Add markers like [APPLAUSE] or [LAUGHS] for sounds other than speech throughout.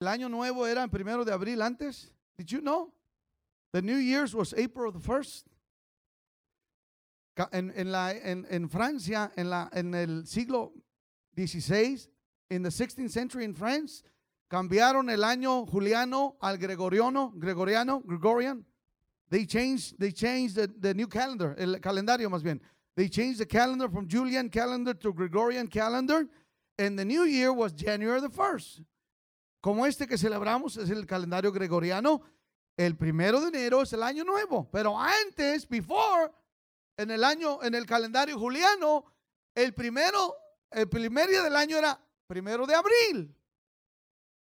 el año nuevo era el primero de abril antes. Did you know? The New Year's was April the 1st. Ca- En, en la, en, en Francia, en, la, en el siglo XVI, in the 16th century in France, cambiaron el año juliano al gregoriano, gregoriano, Gregorian. They changed, they changed the, the new calendar, el calendario más bien. They changed the calendar from Julian calendar to Gregorian calendar, and the new year was January the 1st. Como este que celebramos es el calendario gregoriano, el primero de enero es el año nuevo, pero antes, before, en el año, en el calendario juliano, el primero, el primer día del año era primero de abril.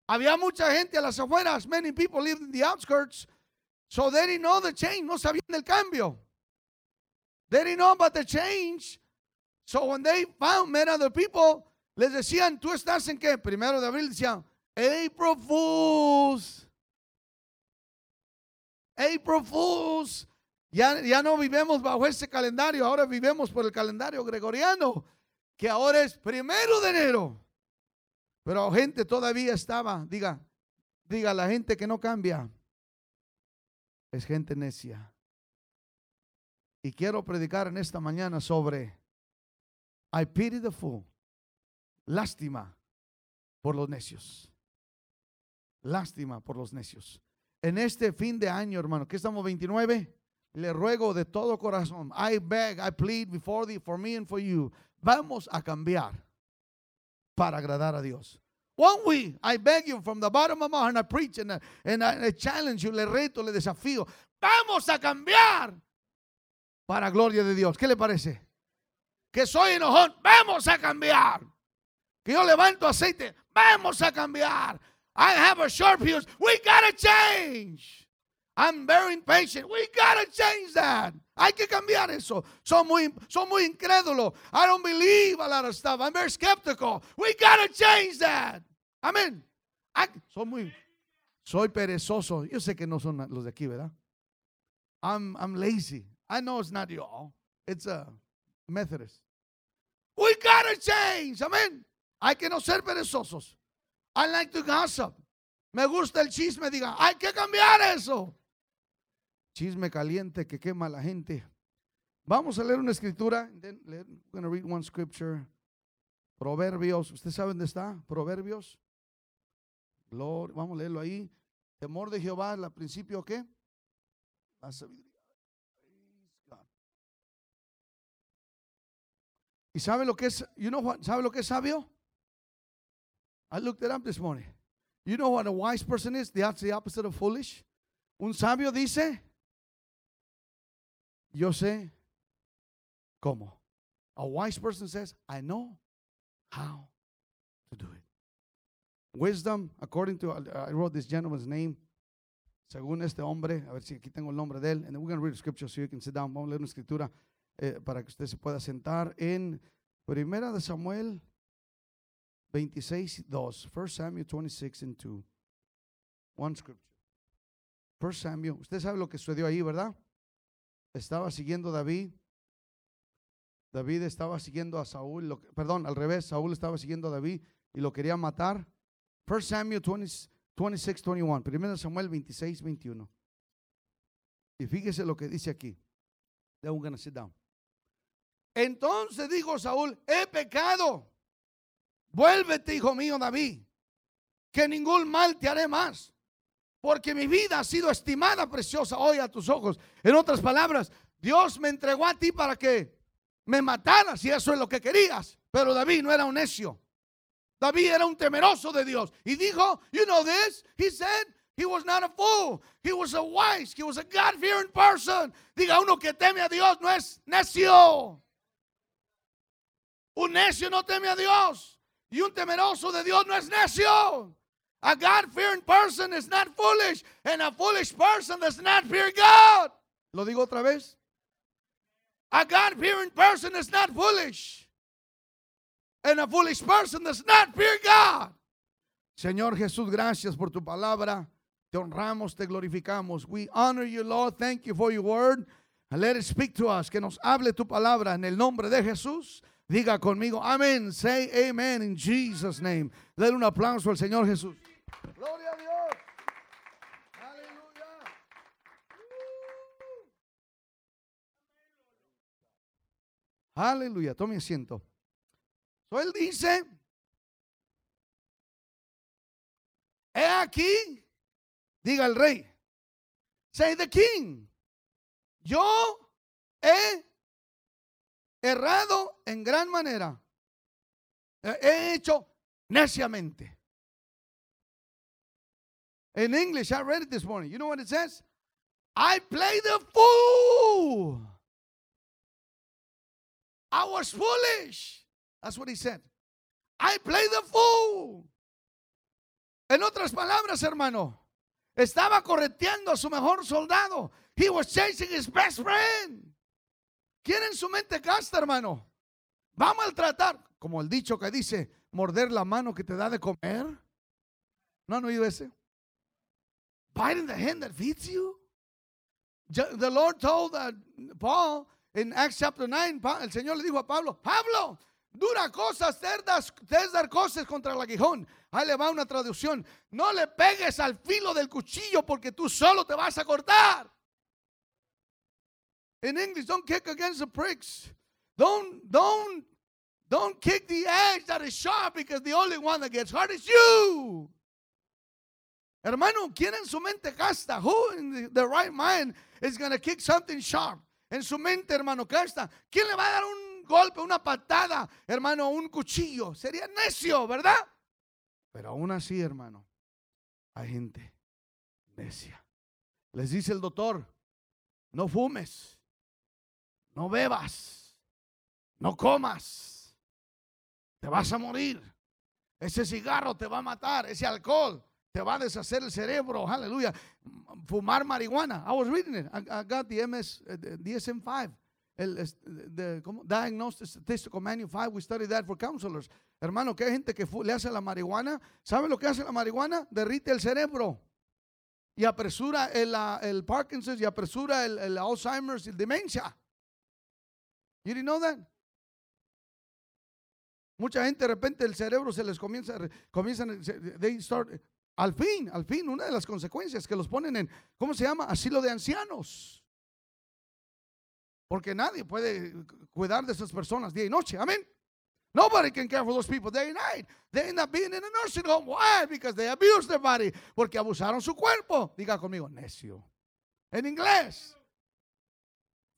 Había mucha gente a las afueras, many people lived in the outskirts, so they didn't know the change, no sabían del cambio. They didn't know about the change. So when they found met other people, les decían, ¿tú estás en qué? Primero de abril, decían, April Fools. April Fools. Ya, ya no vivimos bajo ese calendario, ahora vivimos por el calendario gregoriano, que ahora es primero de enero. Pero gente todavía estaba, diga, diga, la gente que no cambia es gente necia. Y quiero predicar en esta mañana sobre I pity the fool. Lástima por los necios. Lástima por los necios. En este fin de año, hermano, que estamos 29, le ruego de todo corazón, I beg, I plead before thee, for me and for you, vamos a cambiar para agradar a Dios. Won't we? I beg you from the bottom of my heart, and I preach and I, I challenge you, le reto, le desafío. Vamos a cambiar para gloria de Dios. ¿Qué le parece? Que soy enojón, vamos a cambiar. Que yo levanto aceite, vamos a cambiar. I have a sharp fuse, we gotta change. I'm very impatient, we gotta change that. Hay que cambiar eso. Son muy, son muy incrédulos. I don't believe a lot of stuff. I'm very skeptical. We gotta change that. Amén. I- Soy muy, soy perezoso. Yo sé que no son los de aquí, ¿verdad? I'm, I'm lazy. I know it's not you all. It's a Methodist. We gotta change. Amén. Hay que no ser perezosos. I like to gossip. Me gusta el chisme. Diga, hay que cambiar eso. Chisme caliente que quema a la gente. Vamos a leer una escritura. then We're going to read one scripture. Proverbios. ¿Usted sabe dónde está? Proverbios. Gloria. Vamos a leerlo ahí. Temor de Jehová, ¿al principio qué? La sabiduría. ¿Y sabe lo que es? You know what? ¿Sabe lo que es sabio? I looked it up this morning. You know what a wise person is? That's the opposite of foolish. Un sabio dice, yo sé cómo. A wise person says, I know how to do it. Wisdom, according to, uh, I wrote this gentleman's name, según este hombre, a ver si aquí tengo el nombre de él, and then we're going to read the scripture so you can sit down. Vamos a leer una escritura eh, para que usted se pueda sentar en Primera de Samuel 26, 2. 1 Samuel 26 and 2. One scripture. 1 Samuel. Usted sabe lo que sucedió ahí, ¿verdad? Estaba siguiendo David. David estaba siguiendo a Saúl. lo perdón, al revés. Saúl estaba siguiendo a David y lo quería matar. 1 Samuel 20 26, 21. 1 Samuel 26, 21. Y fíjese lo que dice aquí. Then we're gonna sit down. Entonces dijo Saúl, he pecado. Vuélvete, hijo mío David, que ningún mal te haré más, porque mi vida ha sido estimada preciosa hoy a tus ojos. En otras palabras, Dios me entregó a ti para que me mataras y eso es lo que querías. Pero David no era un necio. David era un temeroso de Dios. Y dijo, you know this, he said, he was not a fool. He was a wise, he was a God-fearing person. Diga, uno que teme a Dios no es necio. Un necio no teme a Dios. Y un temeroso de Dios no es necio. A God-fearing person is not foolish. And a foolish person does not fear God. Lo digo otra vez. A God-fearing person is not foolish. And a foolish person does not fear God. Señor Jesús, gracias por tu palabra. Te honramos, te glorificamos. We honor you, Lord. Thank you for your word. Let it speak to us. Que nos hable tu palabra en el nombre de Jesús. Diga conmigo, amén. Say amen in Jesus' name. Dale un aplauso al Señor Jesús. Gloria a Dios. Aleluya. Aleluya. Tome asiento. So, él dice, he aquí, diga el rey, say the king, yo he errado en gran manera. He hecho neciamente. In English, I read it this morning. You know what it says? I play the fool. I was foolish. That's what he said. I play the fool. En otras palabras, hermano, estaba correteando a su mejor soldado. He was chasing his best friend. ¿Quién en su mente gasta, hermano? Va a maltratar, como el dicho que dice, morder la mano que te da de comer. ¿No han oído ese? Biting the hand that feeds you. The Lord told uh, Paul in Acts chapter 9, el Señor le dijo a Pablo, Pablo, dura cosas, cerdas, dar cosas contra el aguijón. Ahí le va una traducción. No le pegues al filo del cuchillo porque tú solo te vas a cortar. In English, don't kick against the pricks. Don't, don't, don't kick the edge that is sharp because the only one that gets hurt is you. Hermano, ¿quién en su mente gasta? Who in the, right mind is going to kick something sharp? En su mente, hermano, gasta. ¿Quién le va a dar un golpe, una patada, hermano, un cuchillo? Sería necio, ¿verdad? Pero aún así, hermano, hay gente necia. Les dice el doctor, no fumes no bebas, no comas, te vas a morir. Ese cigarro te va a matar, ese alcohol te va a deshacer el cerebro, aleluya. Fumar marihuana. I was reading it. I, got the MS, uh, DSM-5. El, the, Diagnostic Statistical Manual 5, we studied that for counselors. Hermano, que hay gente que le hace la marihuana. ¿Sabe lo que hace la marihuana? Derrite el cerebro. Y apresura el, el Parkinson's y apresura el, el Alzheimer's y el demencia. You didn't know that? Mucha gente de repente el cerebro se les comienza, comienzan, they start, al fin, al fin, una de las consecuencias que los ponen en, ¿cómo se llama? Asilo de ancianos. Porque nadie puede cuidar de esas personas día y noche. Amén. Nobody can care for those people day and night. They end up being in a nursing home. Why? Because they abuse their body. Porque abusaron su cuerpo. Diga conmigo, necio. En inglés.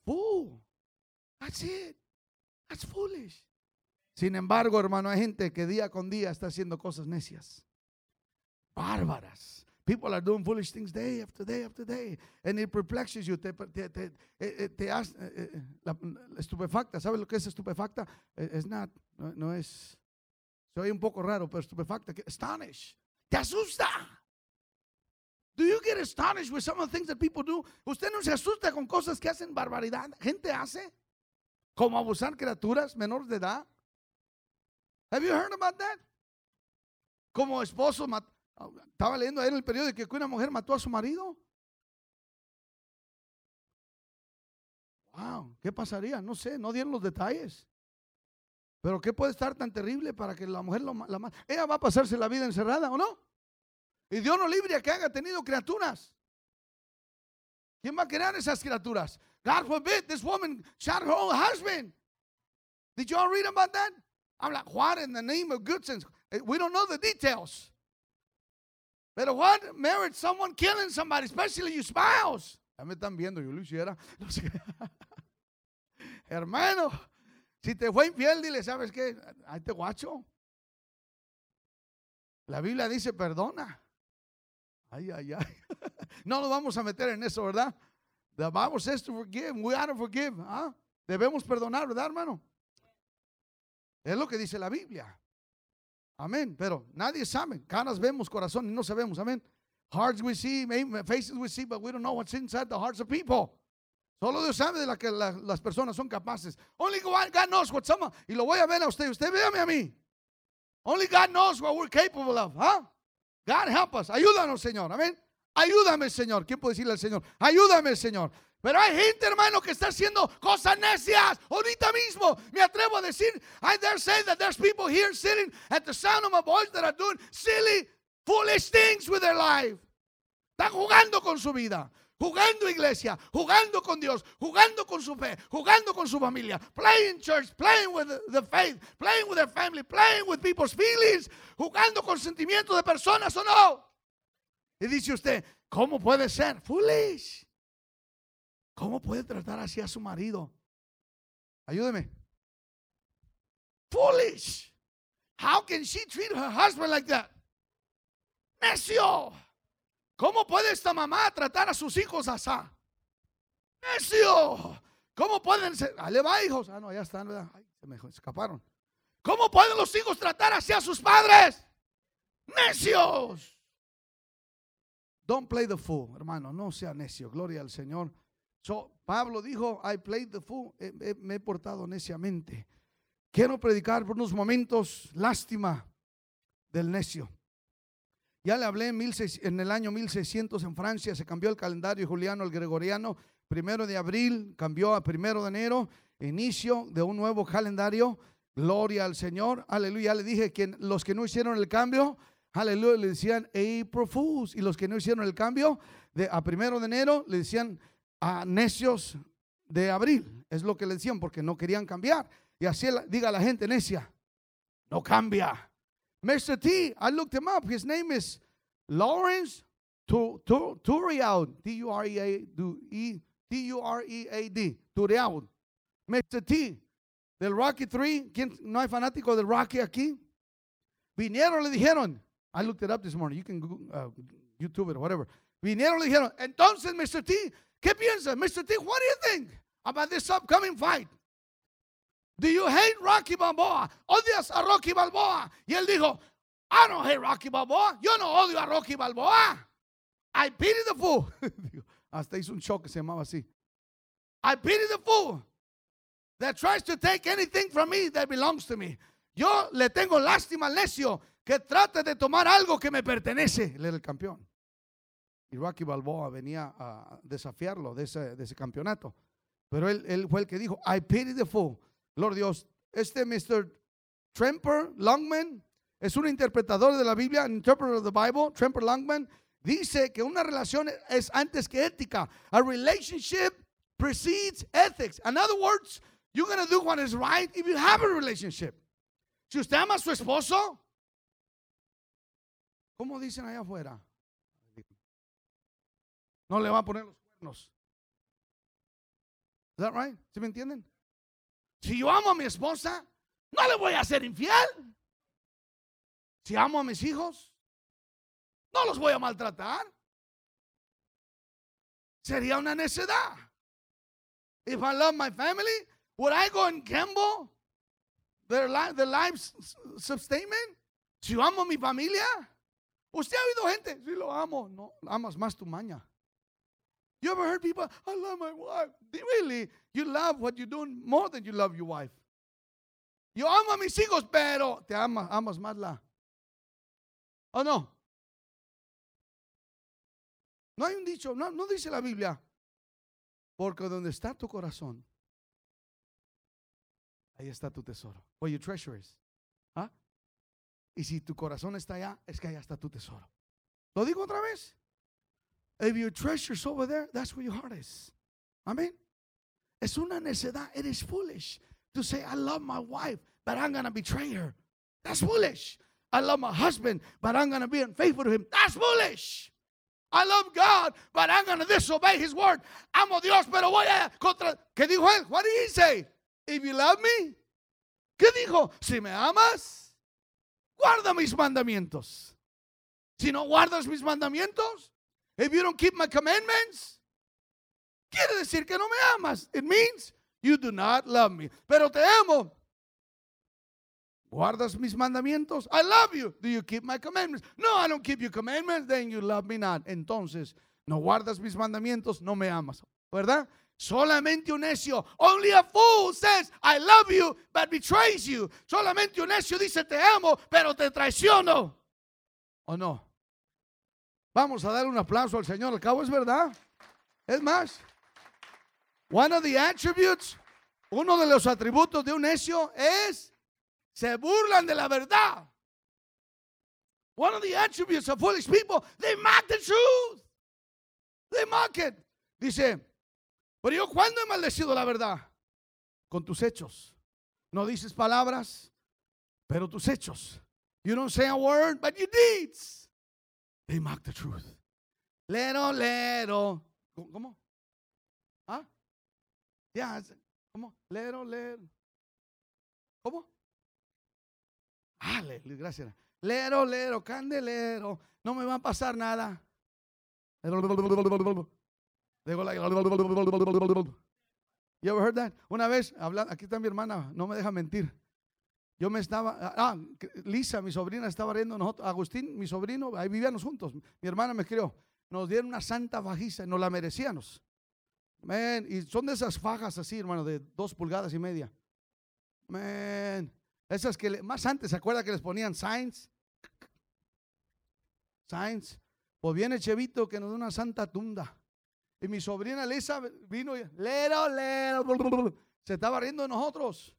Fool. That's it. That's foolish. Sin embargo, hermano, hay gente que día con día está haciendo cosas necias, bárbaras. People are doing foolish things day after day after day. And it perplexes you. Te, te, te, te, te hace, eh, eh, estupefacta. ¿Sabes lo que es estupefacta? Es not, no, no es. Soy un poco raro, pero estupefacta. Astonish. Te asusta. Do you get astonished with some of the things that people do? Usted no se asusta con cosas que hacen barbaridad. Gente hace. Como abusar criaturas menores de edad. Have you heard about that? Como esposo, estaba leyendo ahí en el periódico que una mujer mató a su marido. Wow, ¿qué pasaría? No sé, no dieron los detalles. Pero ¿qué puede estar tan terrible para que la mujer lo, la Ella va a pasarse la vida encerrada, ¿o no? Y Dios no libre a que haya tenido criaturas. ¿Quién va a crear esas criaturas? God forbid this woman shot her own husband. Did you all read about that? I'm like, what in the name of good sense? Eh, we don't know the details. But what married someone killing somebody, especially your spouse? Ya me están viendo, yo lo hiciera. [LAUGHS] Hermano, si te fue infiel, dile, ¿sabes qué? Ahí te guacho. La Biblia dice, perdona. Ay, ay, ay. [LAUGHS] No nos vamos a meter en eso, ¿verdad? The Bible says to forgive. We ought to forgive. ¿ah? Debemos perdonar, ¿verdad, hermano? Es lo que dice la Biblia. Amén. Pero nadie sabe. Caras vemos, corazón y no sabemos. Amén. Hearts we see, faces we see, but we don't know what's inside the hearts of people. Solo Dios sabe de la que la, las personas son capaces. Only God, knows what some. Y lo voy a ver a usted. Usted véame a mí. Only God knows what we're capable of. ¿ah? God help us. Ayúdanos, Señor. Amén. Ayúdame, Señor. ¿Quién puede decirle al Señor? Ayúdame, Señor. Pero hay gente, hermano, que está haciendo cosas necias. Ahorita mismo me atrevo a decir, I dare say that there's people here sitting at the sound of my voice that are doing silly, foolish things with their life. Están jugando con su vida, jugando iglesia, jugando con Dios, jugando con su fe, jugando con su familia, playing church, playing with the faith, playing with their family, playing with people's feelings, jugando con sentimientos de personas o no. Y dice usted, ¿cómo puede ser? Foolish. ¿Cómo puede tratar así a su marido? Ayúdeme. Foolish. How can she treat her husband like that? Necio. ¿Cómo puede esta mamá tratar a sus hijos así? Necio. ¿Cómo pueden ser? Ah, le va, hijos. Ah, no, ya están, Ay, se me escaparon. ¿Cómo pueden los hijos tratar así a sus padres? Necios. Don't play the fool, hermano. No sea necio. Gloria al Señor. So, Pablo dijo, I played the fool. me he portado neciamente. Quiero predicar por unos momentos lástima del necio. Ya le hablé en, en, el año 1600 en Francia, se cambió el calendario juliano al gregoriano. Primero de abril cambió a primero de enero, inicio de un nuevo calendario. Gloria al Señor, aleluya. Ya le dije que los que no hicieron el cambio, aleluya, le decían April Fools. Y los que no hicieron el cambio de, a primero de enero, le decían a necios de abril. Es lo que le decían porque no querían cambiar. Y así diga la gente necia. No cambia. Mr. T, I looked him up. His name is Lawrence Turiaud. T-U-R-E-A-D. Turiaud. Mr. T, del Rocky 3. ¿Quién no hay fanático del Rocky aquí? Vinieron, le dijeron. I looked it up this morning. You can Google, uh, YouTube it or whatever. Vinieron, le dijeron. Entonces, Mr. T, ¿qué piensa? Mr. T, what do you think about this upcoming fight? Do you hate Rocky Balboa? ¿Odias a Rocky Balboa? Y él dijo, I don't hate Rocky Balboa. Yo no odio a Rocky Balboa. I pity the fool. [LAUGHS] Hasta hizo un show que se llamaba así. I pity the fool that tries to take anything from me that belongs to me. Yo le tengo lástima al necio que trate de tomar algo que me pertenece. Él era el campeón. Y Rocky Balboa venía a desafiarlo de ese, campeonato. Pero él, él fue el que dijo, I pity the fool Lord Dios, este Mr. Tremper Longman es un interpretador de la Biblia, interpreter of the Bible, Tremper Longman, dice que una relación es antes que ética. A relationship precedes ethics. In other words, you're going to do what is right if you have a relationship. Si usted ama a su esposo, ¿cómo dicen allá afuera? No le va a poner los cuernos. That right? ¿Sí me entienden? Si yo amo a mi esposa, no le voy a ser infiel. Si amo a mis hijos, no los voy a maltratar. Sería una necedad. If I love my family, would I go and gamble their, life, their lives sustainment? Si yo amo a mi familia, usted ha oído gente, si lo amo, no, amas más tu maña. You ever heard people, I love my wife? Really? You love what you're doing more than you love your wife. Yo amo a mis hijos, pero te amas, amas más la. ¿O no? No hay un dicho, no, no dice la Biblia. Porque donde está tu corazón, ahí está tu tesoro. Where your treasure is. ¿Ah? Y si tu corazón está allá, es que allá está tu tesoro. ¿Lo digo otra vez? If your treasure's over there, that's where your heart is. Amen. Es una necedad. It is foolish to say, I love my wife, but I'm going to betray her. That's foolish. I love my husband, but I'm going to be unfaithful to him. That's foolish. I love God, but I'm going to disobey his word. Amo Dios, pero voy a contra. ¿Qué dijo él? What did he say? If you love me, ¿qué dijo? Si me amas, guarda mis mandamientos. Si no guardas mis mandamientos, If you don't keep my commandments, quiere decir que no me amas. It means you do not love me. Pero te amo. ¿Guardas mis mandamientos? I love you. Do you keep my commandments? No, I don't keep your commandments. Then you love me not. Entonces, no guardas mis mandamientos, no me amas. ¿Verdad? Solamente un necio. Only a fool says, I love you, but betrays you. Solamente un necio dice, te amo, pero te traiciono. ¿O no? Vamos a dar un aplauso al Señor. Al cabo es verdad. Es más, one of the attributes, uno de los atributos de un necio es se burlan de la verdad. One of the attributes of foolish people, they mock the truth. They mock it. Dice, pero yo cuando he maldecido la verdad? Con tus hechos. No dices palabras, pero tus hechos. You don't say a word, but your deeds. They mock the truth. Lero, lero. ¿Cómo? ¿Ah? Ya, ¿cómo? Lero, lero. ¿Cómo? Aleluya, gracias. Lero, lero, candelero. No me va a pasar nada. You ever heard that? Una vez, aquí está mi hermana, no me deja mentir. Yo me estaba, ah, Lisa, mi sobrina, estaba riendo nosotros. Agustín, mi sobrino, ahí vivíamos juntos. Mi hermana me crió. Nos dieron una santa fajiza, nos la merecíamos. Man, y son de esas fajas así, hermano, de dos pulgadas y media. Man, esas que más antes, ¿se acuerda que les ponían signs? Signs. Pues viene Chevito que nos dio una santa tunda. Y mi sobrina Lisa vino y lero, lero, se estaba riendo de nosotros.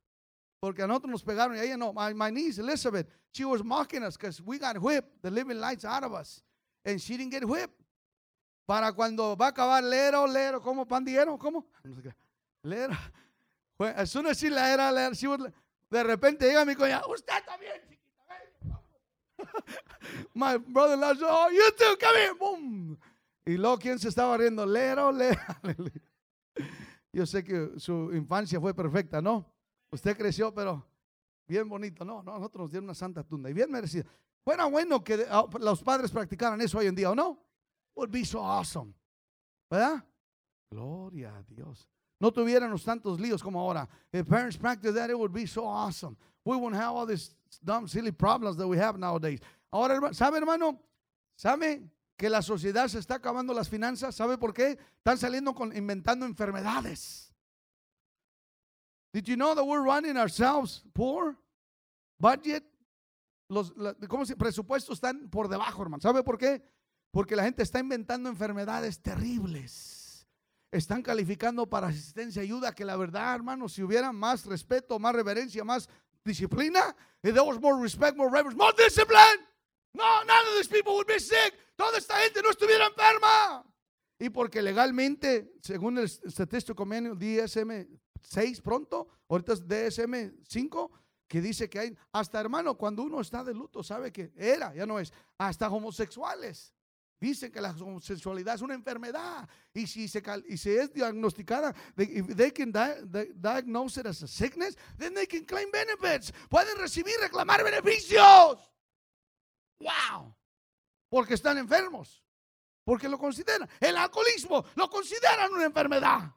Porque a nosotros nos pegaron y ella no. My, niece Elizabeth, she was mocking us because we got whipped, the living lights out of us. And she didn't get whipped. Para cuando va a acabar lero, lero, ¿cómo pandillero? ¿Cómo? Lero. As soon as she la era, lero, she would, de repente llega mi coña, usted también, chiquita. [LAUGHS] My brother-in-law oh, you too, come here, boom. Y luego, ¿quién se estaba riendo? Lero, [LAUGHS] lero. Yo sé que su infancia fue perfecta, ¿no? Usted creció, pero bien bonito. No, no, nosotros nos dieron una santa tunda y bien merecida. Fuera bueno que ah, los padres practicaran eso hoy en día, ¿o no? Would be so awesome. ¿Verdad? Gloria a Dios. No tuviéramos tantos líos como ahora. If parents practice that, it would be so awesome. We wouldn't have all these dumb, silly problems that we have nowadays. Ahora, ¿sabe, hermano? ¿Sabe que la sociedad se está acabando las finanzas. ¿Sabe por qué? Están saliendo con inventando enfermedades. Did you know that we're running ourselves poor? Budget, los ¿cómo se, presupuestos están por debajo, hermano. ¿Sabe por qué? Porque la gente está inventando enfermedades terribles. Están calificando para asistencia y ayuda que la verdad, hermano, si hubiera más respeto, más reverencia, más disciplina, if there was more respect, more reverence, more discipline, no, none of these people would be sick toda esta gente no estuviera enferma. Y porque legalmente, según el texto convenio DSM 6 pronto, ahorita es DSM 5, que dice que hay, hasta hermano, cuando uno está de luto, sabe que era, ya no es, hasta homosexuales. Dicen que la homosexualidad es una enfermedad y si se, y si es diagnosticada, they, if they can diagnose it a sickness, then they can benefits. Pueden recibir, reclamar beneficios. Wow porque están enfermos, porque lo consideran. El alcoholismo lo consideran una enfermedad.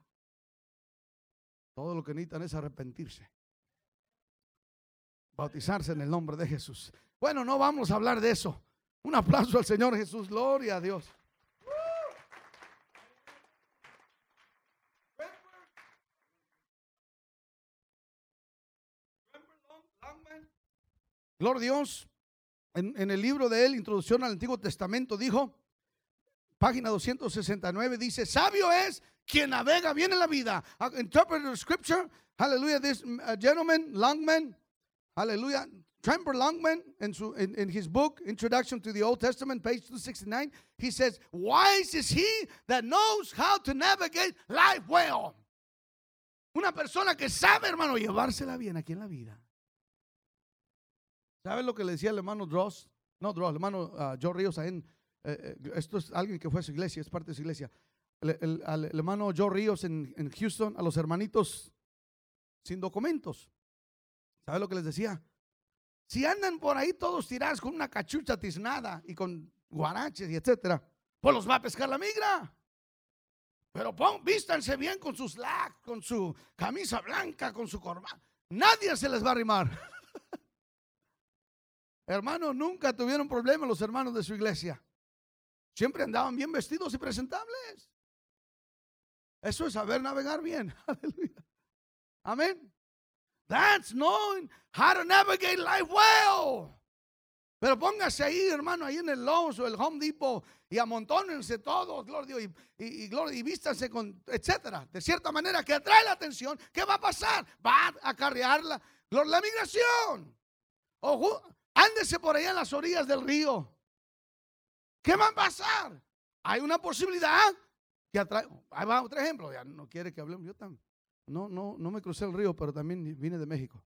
Todo lo que necesitan es arrepentirse. Bautizarse en el nombre de Jesús. Bueno, no vamos a hablar de eso. Un aplauso al Señor Jesús. Gloria a Dios. Gloria a Dios en, el libro de él, Introducción al Antiguo Testamento, dijo, página 269, dice, sabio es quien navega bien en la vida. Uh, interpret the scripture, hallelujah, this uh, gentleman, Longman, hallelujah, Tremper Longman, in, in, in, his book, Introduction to the Old Testament, page 269, he says, Wise is he that knows how to navigate life well. Una persona que sabe, hermano, llevársela bien aquí en la vida. ¿Saben lo que le decía el hermano Dross? No, Dross, el hermano uh, Joe Ríos. Eh, eh, esto es alguien que fue a su iglesia, es parte de su iglesia. El, hermano Joe Ríos en, en, Houston, a los hermanitos sin documentos. ¿Sabe lo que les decía? Si andan por ahí todos tirados con una cachucha tiznada y con guaraches y etcétera, pues los va a pescar la migra. Pero pon, vístanse bien con sus slacks, con su camisa blanca, con su corbata. Nadie se les va a arrimar. [LAUGHS] Hermanos, nunca tuvieron problemas los hermanos de su iglesia. Siempre andaban bien vestidos y presentables. Eso es saber navegar bien. [LAUGHS] Aleluya. Amén. That's knowing how to navigate life well. Pero póngase ahí, hermano, ahí en el Lowe's o el Home Depot y amontónense todos, gloria y, y, y, gloria, y vístanse con, etcétera. De cierta manera que atrae la atención. ¿Qué va a pasar? Va a acarrear la, la migración. Ojo, Ándese por allá en las orillas del río. ¿Qué va a pasar? Hay una posibilidad que atrae. Ahí va otro ejemplo. Ya no quiere que hablemos. Yo también. No, no, no me crucé el río, pero también vine de México.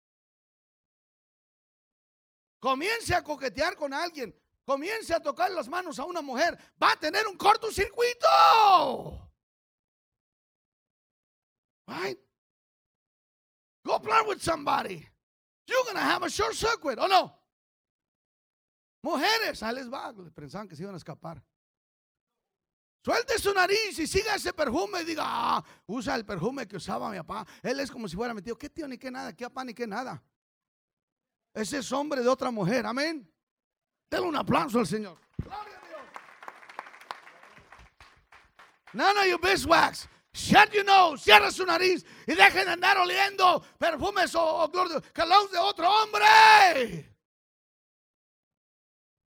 Comience a coquetear con alguien. Comience a tocar las manos a una mujer. Va a tener un cortocircuito. Right? Go play with somebody. You're to have a short circuit. ¿O no? Mujeres, ahí les va. Pensaban que se iban a escapar. Suelte su nariz y siga ese perfume y diga, ah, usa el perfume que usaba mi papá. Él es como si fuera metido. ¿Qué tío ni qué nada? ¿Qué papá ni qué nada? Ese es hombre de otra mujer. Amén. Denle un aplauso al Señor. Gloria a Dios. None of your beeswax. Shut your nose, cierra su nariz y dejen de andar oliendo perfumes o, o colón de otro hombre.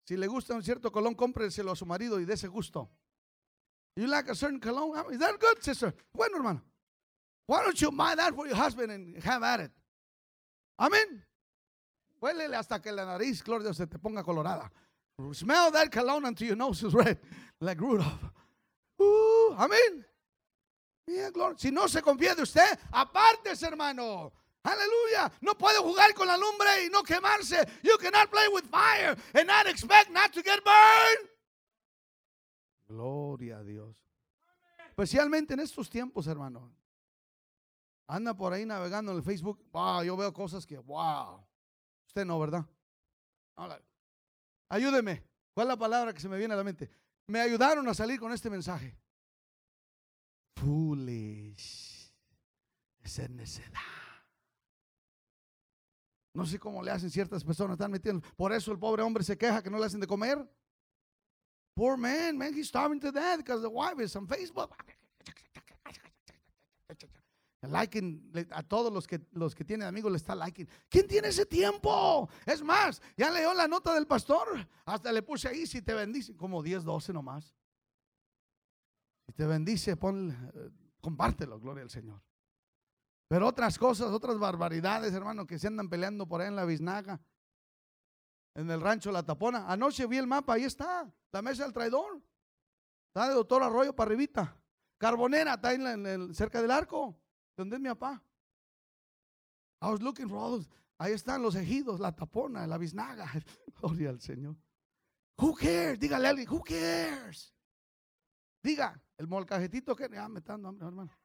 Si le gusta un cierto colón, cómpreselo a su marido y dé ese gusto. You like a certain cologne? Is that good, sister? Bueno, hermano. Why don't you buy that for your husband and have at it? Amén. Huélele hasta que la nariz, gloria se te ponga colorada. Smell that cologne until your nose is red, [LAUGHS] like Rudolph. Uh, amén. Yeah, gloria. Si no se confía de usted, apártese, hermano. Aleluya. No puede jugar con la lumbre y no quemarse. You cannot play with fire and not expect not to get burned. Gloria a Dios. Especialmente en estos tiempos, hermano. Anda por ahí navegando en el Facebook. Wow, yo veo cosas que, wow. Usted no, ¿verdad? Ayúdeme. ¿Cuál es la palabra que se me viene a la mente? Me ayudaron a salir con este mensaje. Foolish. Es necedad. No sé cómo le hacen ciertas personas, están metiendo. Por eso el pobre hombre se queja que no le hacen de comer. Poor man, man, he's starving to death because the wife is on Facebook. Liking a todos los que, los que tienen amigos le está liking. ¿Quién tiene ese tiempo? Es más, ya leyó la nota del pastor. Hasta le puse ahí, si te bendice, como 10, 12 nomás. Si te bendice, pon, eh, compártelo, gloria al Señor. Pero otras cosas, otras barbaridades, hermano, que se andan peleando por ahí en la biznaga en el rancho La Tapona. Anoche vi el mapa, ahí está, la mesa del traidor. Está de Doctor Arroyo para. Carbonera está en, cerca del arco, donde es mi papá. I was looking for all Ahí están los ejidos, la tapona, la biznaga. [LAUGHS] Gloria al Señor. Who cares? Dígale a alguien, who cares? Diga, el molcajetito que. Ah, me está dando hambre, hermano.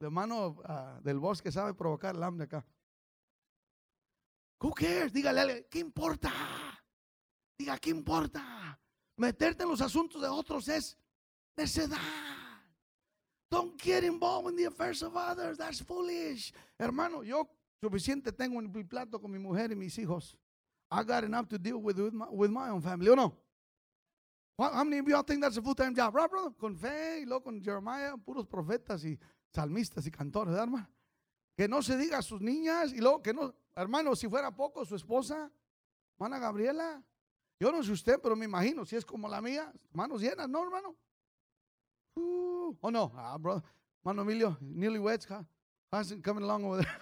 El hermano ah, del bosque sabe provocar el hambre acá. Who cares? Dígale, ¿qué importa? Diga, ¿qué importa? Meterte en los asuntos de otros es necedad. Don't get involved in the affairs of others. That's foolish. Hermano, yo suficiente tengo en mi plato con mi mujer y mis hijos. I got enough to deal with with my, own family. ¿O no? How many of y'all think that's a full-time job? Right, brother? Con fe y luego con Jeremiah, puros profetas y salmistas y cantores, ¿verdad, hermano? Que no se diga a sus niñas y luego que no, Hermano, si fuera poco, su esposa, hermana Gabriela, yo no sé usted, pero me imagino, si es como la mía, manos llenas, ¿no, hermano? Uh, oh, no, ah, bro, hermano Emilio, newlyweds, huh? along over there.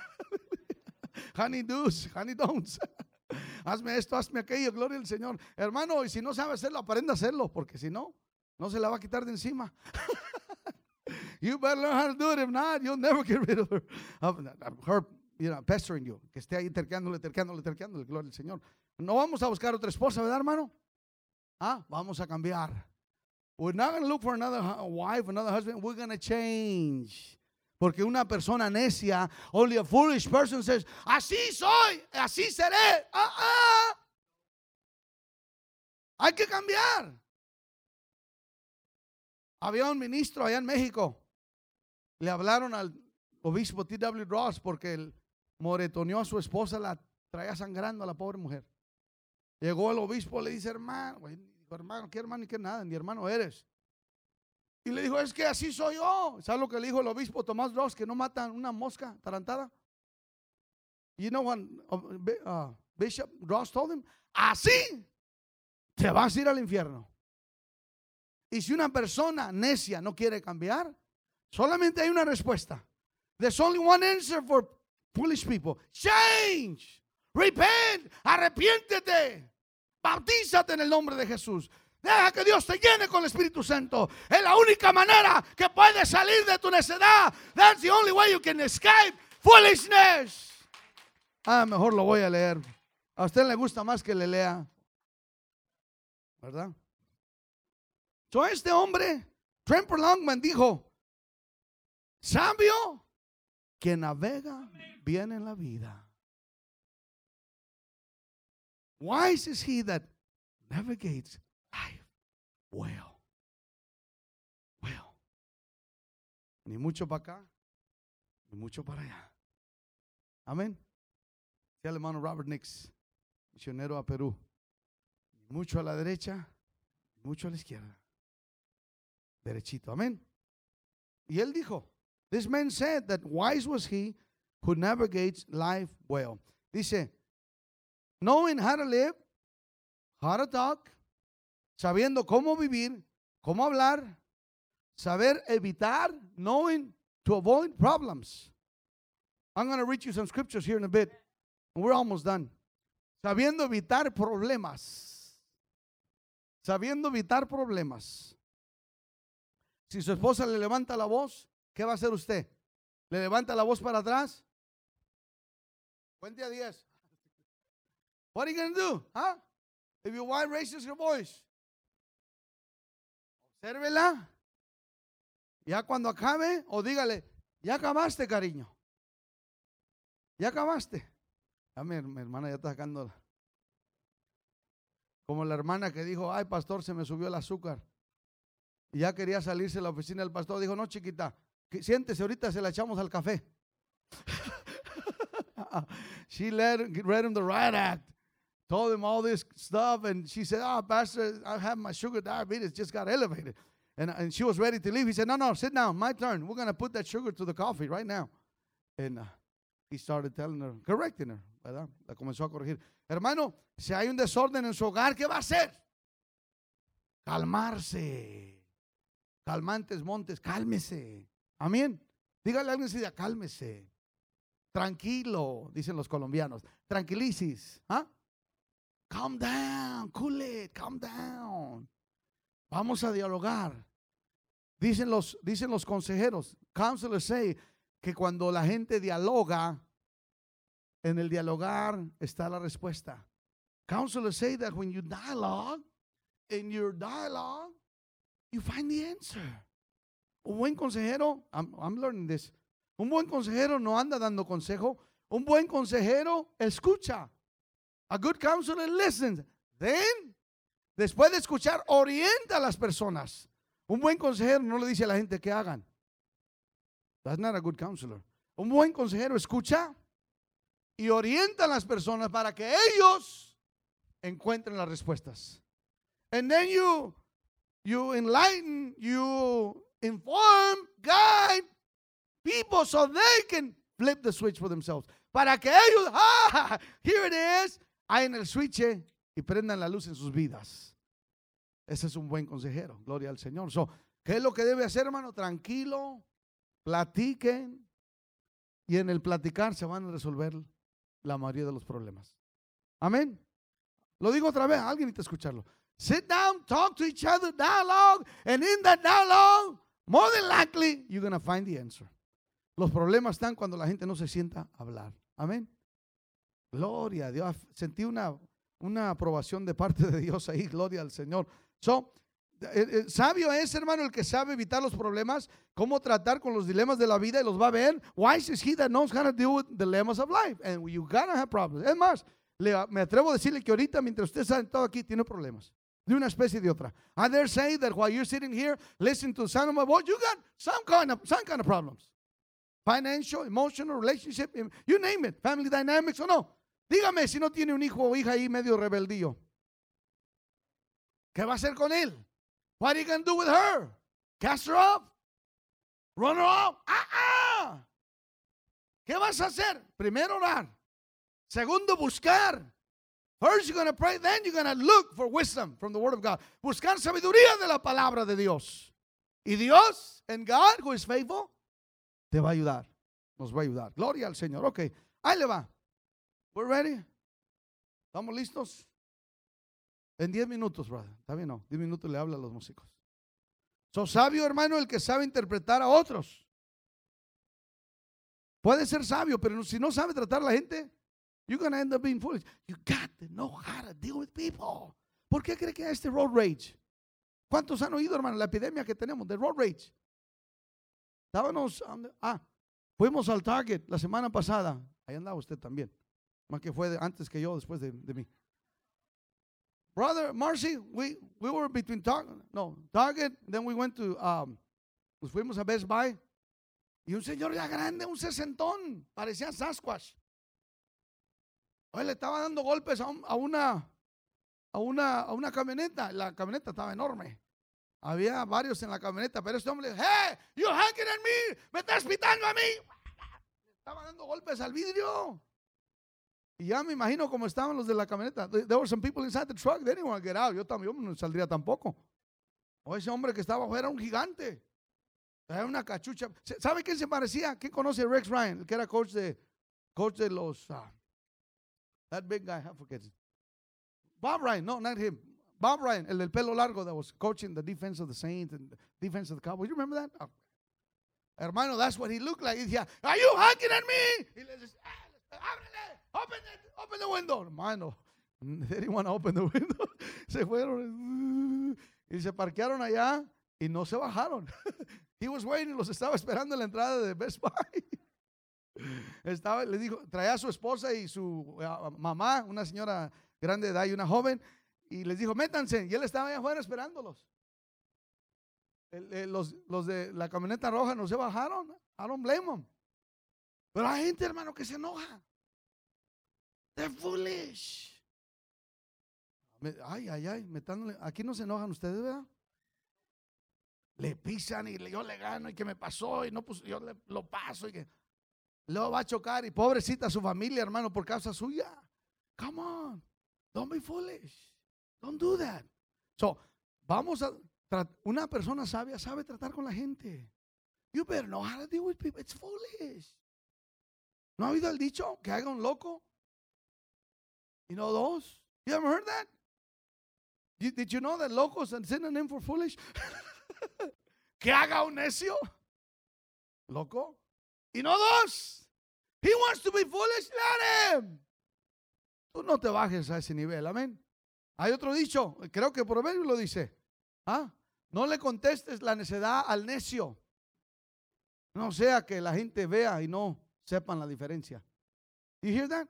[LAUGHS] honey do's, honey don'ts. [LAUGHS] hazme esto, hazme aquello, gloria al Señor. Hermano, y si no sabe hacerlo, aprenda a hacerlo, porque si no, no se la va a quitar de encima. [LAUGHS] you better learn how to do it. If not, you'll never get rid of her. her you know, pestering you, que esté ahí terqueándole, terqueándole, terqueándole, gloria al Señor. No vamos a buscar otra esposa, ¿verdad, hermano? Ah, vamos a cambiar. We're not going to look for another wife, another husband. We're going to change. Porque una persona necia, only a foolish person says, así soy, así seré. Ah, ah. Hay que cambiar. Había un ministro allá en México. Le hablaron al obispo T.W. Ross porque el moretoneó a su esposa, la traía sangrando a la pobre mujer. Llegó el obispo, le dice, hermano, hermano, ¿qué hermano y qué nada? Ni hermano eres. Y le dijo, es que así soy yo. ¿Sabes lo que le dijo el obispo Tomás Ross? Que no matan una mosca tarantada. You know what uh, uh, Bishop Ross told him? Así te vas a ir al infierno. Y si una persona necia no quiere cambiar, solamente hay una respuesta. There's only one answer for foolish people. Change. Repent. Arrepiéntete. Bautízate en el nombre de Jesús. Deja que Dios te llene con el Espíritu Santo. Es la única manera que puedes salir de tu necedad. That's the only way you can escape foolishness. Ah, mejor lo voy a leer. A usted le gusta más que le lea. ¿Verdad? So este hombre, Tremper Longman, dijo, sabio que navega bien en la vida. Wise is he that navigates life well. Well. Ni mucho para acá, ni mucho para allá. Amén. El hermano Robert Nix, misionero a Perú. Mucho a la derecha, mucho a la izquierda. Derechito. Amén. Y él dijo, this man said that wise was he who navigates life well. Dice, knowing how to live, how to talk, sabiendo cómo vivir, cómo hablar, saber evitar, knowing to avoid problems. I'm going to read you some scriptures here in a bit. We're almost done. Sabiendo evitar problemas. Sabiendo evitar problemas. Si su esposa le levanta la voz, ¿qué va a hacer usted? ¿Le levanta la voz para atrás? Cuente a 10. What are you going to do? Huh? If your wife raises her voice, obsérvela. Ya cuando acabe, o dígale, ya acabaste, cariño. Ya acabaste. Ya mi, hermana ya está sacando. Como la hermana que dijo, ay, pastor, se me subió el azúcar. Y ya quería salirse de la oficina del pastor. Dijo, no, chiquita, siéntese, ahorita se la echamos al café. [LAUGHS] she led, read him the right act. Told him all this stuff. And she said, oh, pastor, I have my sugar diabetes just got elevated. And, she was ready to leave. He said, no, no, sit down. My turn. We're going to put that sugar to the coffee right now. And uh, he started telling her, correcting her. La comenzó a corregir. Hermano, si hay un desorden en su hogar, ¿qué va a hacer? Calmarse. Calmantes montes, cálmese. Amén. Dígale a alguien si cálmese. Tranquilo, dicen los colombianos. Tranquilicis. ¿Ah? Calm down, cool it, calm down. Vamos a dialogar. Dicen los, dicen los consejeros, counselors say, que cuando la gente dialoga, en el dialogar está la respuesta. Counselors say that when you dialogue, in your dialogue, you find the answer. Un buen consejero, I'm, learning this. Un buen consejero no anda dando consejo. Un buen consejero escucha. A good counselor listens. Then, después de escuchar, orienta a las personas. Un buen consejero no le dice a la gente que hagan. That's not a good counselor. Un buen consejero escucha y orienta a las personas para que ellos encuentren las respuestas. And then you you enlighten, you inform, guide people so they can flip the switch for themselves. Para que ellos, [LAUGHS] ah, here it is, en el switch y prendan la luz en sus vidas. Ese es un buen consejero, gloria al Señor. So, ¿Qué es lo que debe hacer, hermano? Tranquilo, platiquen y en el platicar se van a resolver la mayoría de los problemas. Amén. Lo digo otra vez, alguien necesita escucharlo. Sit down, talk to each other, dialogue, and in that dialogue, more than likely, you're going to find the answer. Los problemas están cuando la gente no se sienta a hablar. Amén. Gloria a Dios. Sentí una, una aprobación de parte de Dios ahí. Gloria al Señor. So, el, el sabio es, hermano, el que sabe evitar los problemas, cómo tratar con los dilemas de la vida y los va a ver. Wise is he that knows how to deal with dilemmas of life. And you gotta have problems. Es más, le, me atrevo a decirle que ahorita, mientras usted está sentado aquí, tiene problemas. De una especie de otra. I dare say that while you're sitting here, listening to the sound of my voice, you got some kind of, some kind of problems. Financial, emotional, relationship, you name it. Family dynamics o no. Dígame si no tiene un hijo o hija ahí medio rebeldío. ¿Qué va a hacer con él? What are you going to do with her? Cast her off? Run her off? Ah, ah. ¿Qué vas a hacer? Primero orar. Segundo buscar. First you're going to pray, then you're going to look for wisdom from the word of God. Buscar sabiduría de la palabra de Dios. Y Dios, and God, who is faithful, te va a ayudar. Nos va a ayudar. Gloria al Señor. Ok, ahí le va. We're ready. ¿Estamos listos? En 10 minutos, brother. Está bien, no. 10 minutos le habla a los músicos. So sabio, hermano, el que sabe interpretar a otros. Puede ser sabio, pero si no sabe tratar a la gente, you're going to end up being foolish. You got to know how to deal with people. ¿Por qué cree que hay este road rage? ¿Cuántos han oído, hermano, la epidemia que tenemos de road rage? Estábamos, ah, fuimos al Target la semana pasada. Ahí andaba usted también. Más que fue antes que yo, después de, de mí. Brother Marcy, we, we were between Target, no, Target, then we went to, um, nos fuimos a Best Buy. Y un señor ya grande, un sesentón, parecía Sasquatch. Hoy le estaba dando golpes a, una, a, una, a una camioneta. La camioneta estaba enorme. Había varios en la camioneta, pero este hombre, hey, you're hacking at me, me estás pitando a mí. Estaba dando golpes al vidrio. Y ya me imagino cómo estaban los de la camioneta. There were some people inside the truck. They didn't want to get out. Yo también no saldría tampoco. O ese hombre que estaba afuera era un gigante. Era una cachucha. ¿Sabe quién se parecía? ¿Quién conoce a Rex Ryan? El que era coach de, coach de los. Uh, that big guy, I forget. it. Bob Ryan, no, not him. Bob Ryan, el del pelo largo that was coaching the defense of the Saints and the defense of the Cowboys. You remember that? Oh. Hermano, that's what he looked like. He decía, Are you hacking at me? Le dice, ah, ábrele, open, it, open the window. Hermano, [LAUGHS] they didn't want to open the window. [LAUGHS] se fueron [LAUGHS] y se parquearon allá y no se bajaron. He was waiting, los estaba esperando en la entrada de Best Buy. Estaba, le dijo, traía a su esposa y su mamá, una señora grande de edad y una joven, y les dijo, métanse. Y él estaba allá afuera esperándolos. Los, los, de la camioneta roja no se bajaron. I them. Pero hay gente, hermano, que se enoja. They're foolish. Ay, ay, ay, metándole. Aquí no se enojan ustedes, ¿verdad? le pisan y yo le gano y que me pasó y no pues yo le, lo paso y que luego va a chocar y pobrecita su familia, hermano, por causa suya. Come on, don't be foolish, don't do that. So, vamos a una persona sabia sabe tratar con la gente. You better know how to deal with people. It's foolish. ¿No ha oído el dicho que haga un loco? Y no dos. You ever heard that? did you know that loco is a synonym for foolish? [LAUGHS] que haga un necio. Loco. Y no dos. He wants to be foolish, let him. Tú no te bajes a ese nivel, amén. Hay otro dicho, creo que Proverbio lo dice. ¿Ah? No le contestes la necedad al necio. No sea que la gente vea y no sepan la diferencia. You hear that?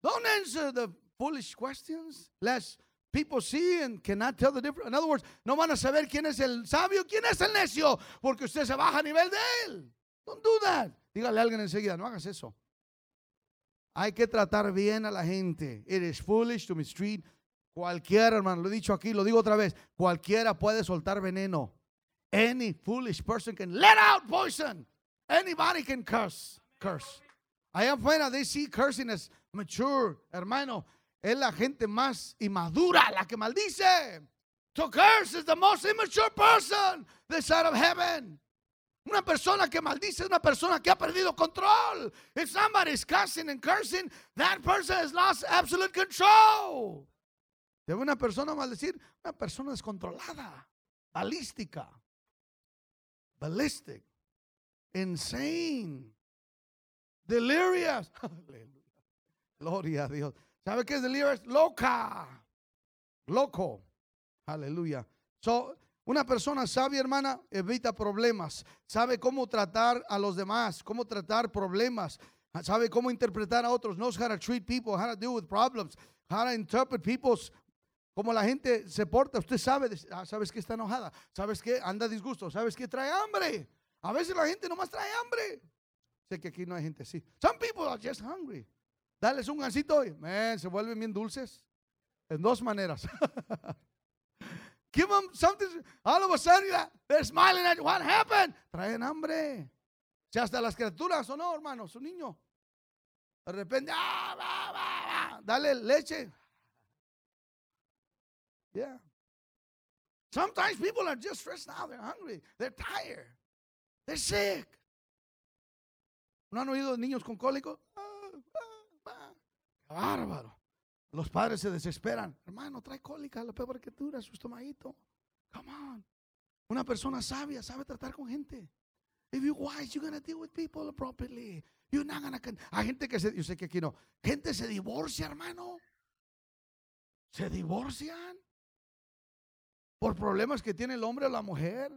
Don't answer the foolish questions, lest people see and cannot tell the difference. In other words, no van a saber quién es el sabio, quién es el necio, porque usted se baja a nivel de él. Don't do that. Alguien no hagas eso. Hay que tratar bien a la gente. It is foolish to mistreat cualquiera, hermano. Lo he dicho aquí, lo digo otra vez. Cualquiera puede soltar veneno. Any foolish person can let out poison. Anybody can curse. Curse. Allá afuera, they see cursing as mature, hermano es la gente más inmadura, la que maldice. To curse is the most immature person this side of heaven. Una persona que maldice es una persona que ha perdido control. If somebody is cussing and cursing, that person has lost absolute control. Debe una persona maldecir, una persona descontrolada, balística, ballistic, insane, delirious. [LAUGHS] Gloria a Dios. ¿Sabe qué es deliverance? Loca. Loco. Aleluya. So, una persona sabia, hermana, evita problemas. Sabe cómo tratar a los demás, cómo tratar problemas. Sabe cómo interpretar a otros. Knows how to treat people, how to deal with problems, how to interpret people's como la gente se porta, usted sabe, ah, sabes que está enojada, sabes que anda disgusto, sabes que trae hambre. A veces la gente nomás trae hambre. Sé que aquí no hay gente así. Some people are just hungry. Dales un gansito y se vuelven bien dulces. En dos maneras. [LAUGHS] Give them something. All of a sudden, they're smiling at you. What happened? Traen hambre. Si hasta las criaturas o no, hermano, su niño. De repente, ah, dale leche. Yeah. Sometimes people are just stressed out. They're hungry. They're tired. They're sick. ¿No han oído niños con cólico? bárbaro. Los padres se desesperan. Hermano, trae cólica, la peor que dura su estomaguito. Come on. Una persona sabia sabe tratar con gente. If you're wise, you're to deal with people appropriately. You're not gonna Hay gente que se, yo sé que aquí no. Gente se divorcia, hermano. Se divorcian por problemas que tiene el hombre o la mujer.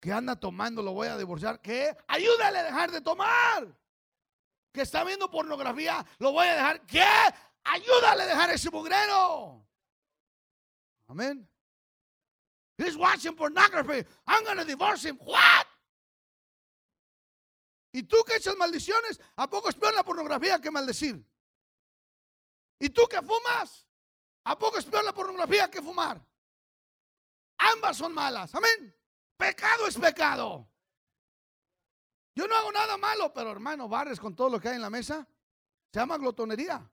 Que anda tomando, lo voy a divorciar. ¿Qué? Ayúdale a dejar de tomar. Que está viendo pornografía, lo voy a dejar. ¿Qué? Ayúdale a dejar ese mugrero. Amén. He's watching pornography. I'm going to divorce him. What? ¿Y tú que echas maldiciones? ¿A poco es peor la pornografía que maldecir? ¿Y tú que fumas? ¿A poco es peor la pornografía que fumar? Ambas son malas. Amén. Pecado es pecado. Yo no hago nada malo, pero hermano, barres con todo lo que hay en la mesa. Se llama glotonería.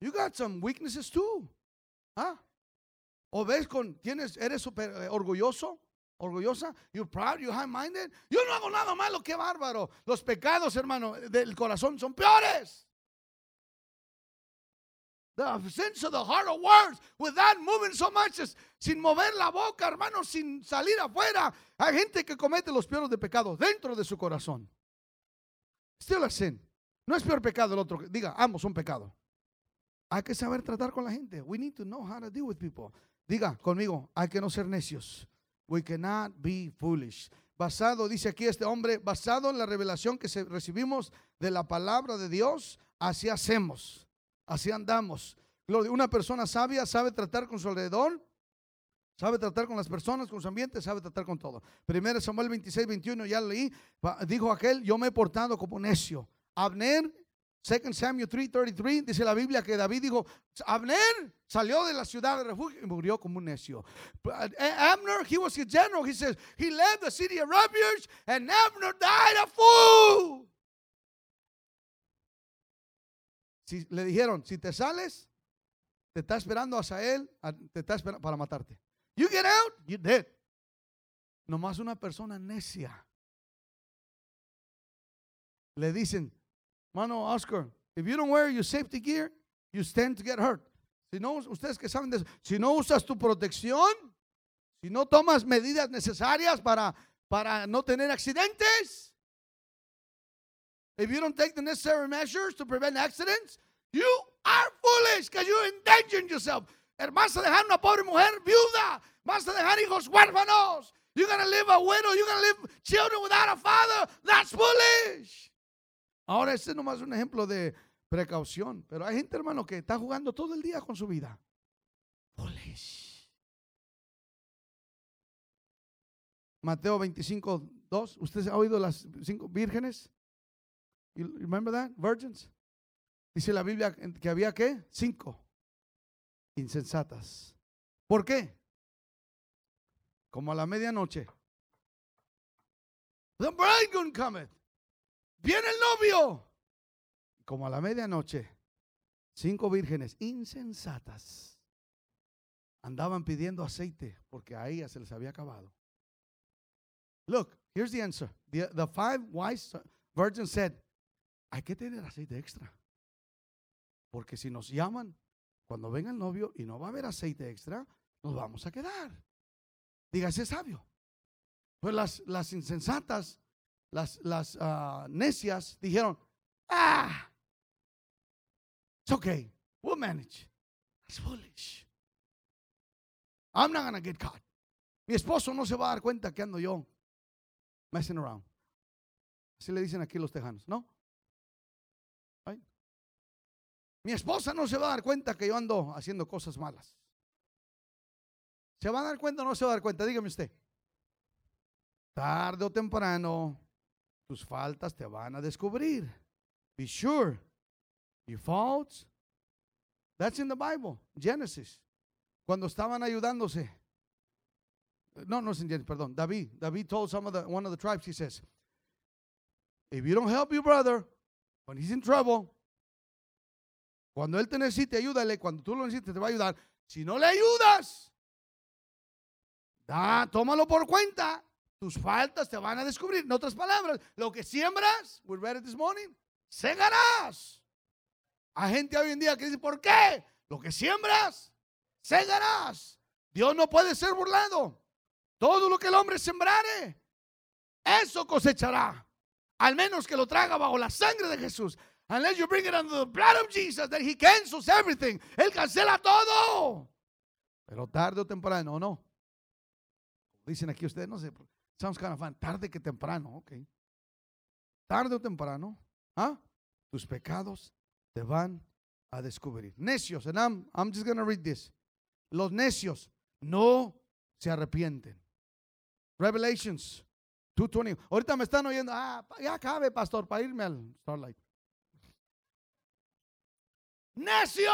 You got some weaknesses too. ¿Ah? ¿O ves con, tienes, eres súper eh, orgulloso? orgullosa, you're proud, you're high-minded. Yo no hago nada malo, qué bárbaro. Los pecados, hermano, del corazón son peores. The sense of the heart of words without moving so much, sin mover la boca, hermano, sin salir afuera. Hay gente que comete los peores de pecados dentro de su corazón. Still a sin. No es peor pecado el otro. Diga, ambos son pecado. Hay que saber tratar con la gente. We need to know how to deal with people. Diga conmigo, hay que no ser necios. We cannot be foolish. Basado, dice aquí este hombre, basado en la revelación que recibimos de la palabra de Dios, así hacemos, así andamos. Una persona sabia sabe tratar con su alrededor, sabe tratar con las personas, con su ambiente, sabe tratar con todo. Primero Samuel 26, 21, ya leí, dijo aquel, yo me he portado como necio. Abner 2 Samuel 3:33 dice la Biblia que David dijo, Abner salió de la ciudad de refugio y murió como un necio. Abner, he was a general. He says, he led the city of refuge and Abner died a fool. Si, le dijeron, si te sales, te está esperando Asael, te está esperando para matarte. You get out, you're dead. Nomás una persona necia. Le dicen, Mano Oscar, if you don't wear your safety gear, you stand to get hurt. Si no, ustedes que saben de eso, si no usas tu protección, si no tomas medidas necesarias para, para no tener accidentes, if you don't take the necessary measures to prevent accidents, you are foolish because you're endangering yourself. Vas a dejar una pobre mujer viuda, vas a dejar hijos huérfanos. You're going to live a widow, you're going to live children without a father. That's foolish. Ahora, este es nomás un ejemplo de precaución. Pero hay gente, hermano, que está jugando todo el día con su vida. Mateo 25, 2. ¿Usted ha oído las cinco vírgenes? remember that? Virgins. Dice la Biblia que había qué? Cinco insensatas. ¿Por qué? Como a la medianoche. The bridegroom cometh. Viene el novio. Como a la medianoche, cinco vírgenes insensatas andaban pidiendo aceite porque a ellas se les había acabado. Look, here's the answer. The, five wise virgins said, hay que tener aceite extra. Porque si nos llaman, cuando venga el novio y no va a haber aceite extra, nos vamos a quedar. Dígase sabio. Pues las, las insensatas las, las uh, necias dijeron, ah, it's okay, we'll manage. It's foolish. I'm not gonna get caught. Mi esposo no se va a dar cuenta que ando yo messing around. Así le dicen aquí los tejanos, ¿no? Mi esposa no se va a dar cuenta que yo ando haciendo cosas malas. ¿Se va a dar cuenta o no se va a dar cuenta? Dígame usted. Tarde o temprano tus faltas te van a descubrir. Be sure. Your faults. That's in the Bible, Genesis. Cuando estaban ayudándose. No, no es en Genesis, perdón. David. David told some of the one of the tribes, he says, if you don't help your brother when he's in trouble, cuando él te necesite, ayúdale. Cuando tú lo necesites, te va a ayudar. Si no le ayudas, da, tómalo por cuenta tus faltas te van a descubrir. En otras palabras, lo que siembras, we read it this morning, segarás. Hay gente hoy en día que dice, ¿por qué? Lo que siembras, segarás. Dios no puede ser burlado. Todo lo que el hombre sembrare, eso cosechará. Al menos que lo traga bajo la sangre de Jesús. Unless you bring it under the blood of Jesus, that he cancels everything. Él cancela todo. Pero tarde o temprano, ¿o no? Dicen aquí ustedes, no sé, sounds kind of fun. Tarde que temprano, ok. Tarde o temprano, ¿ah? Tus pecados te van a descubrir. Necios, and I'm, I'm just going to read this. Los necios no se arrepienten. Revelations 2.20. Ahorita me están oyendo, ah, ya cabe, pastor, para irme al Starlight. Necio,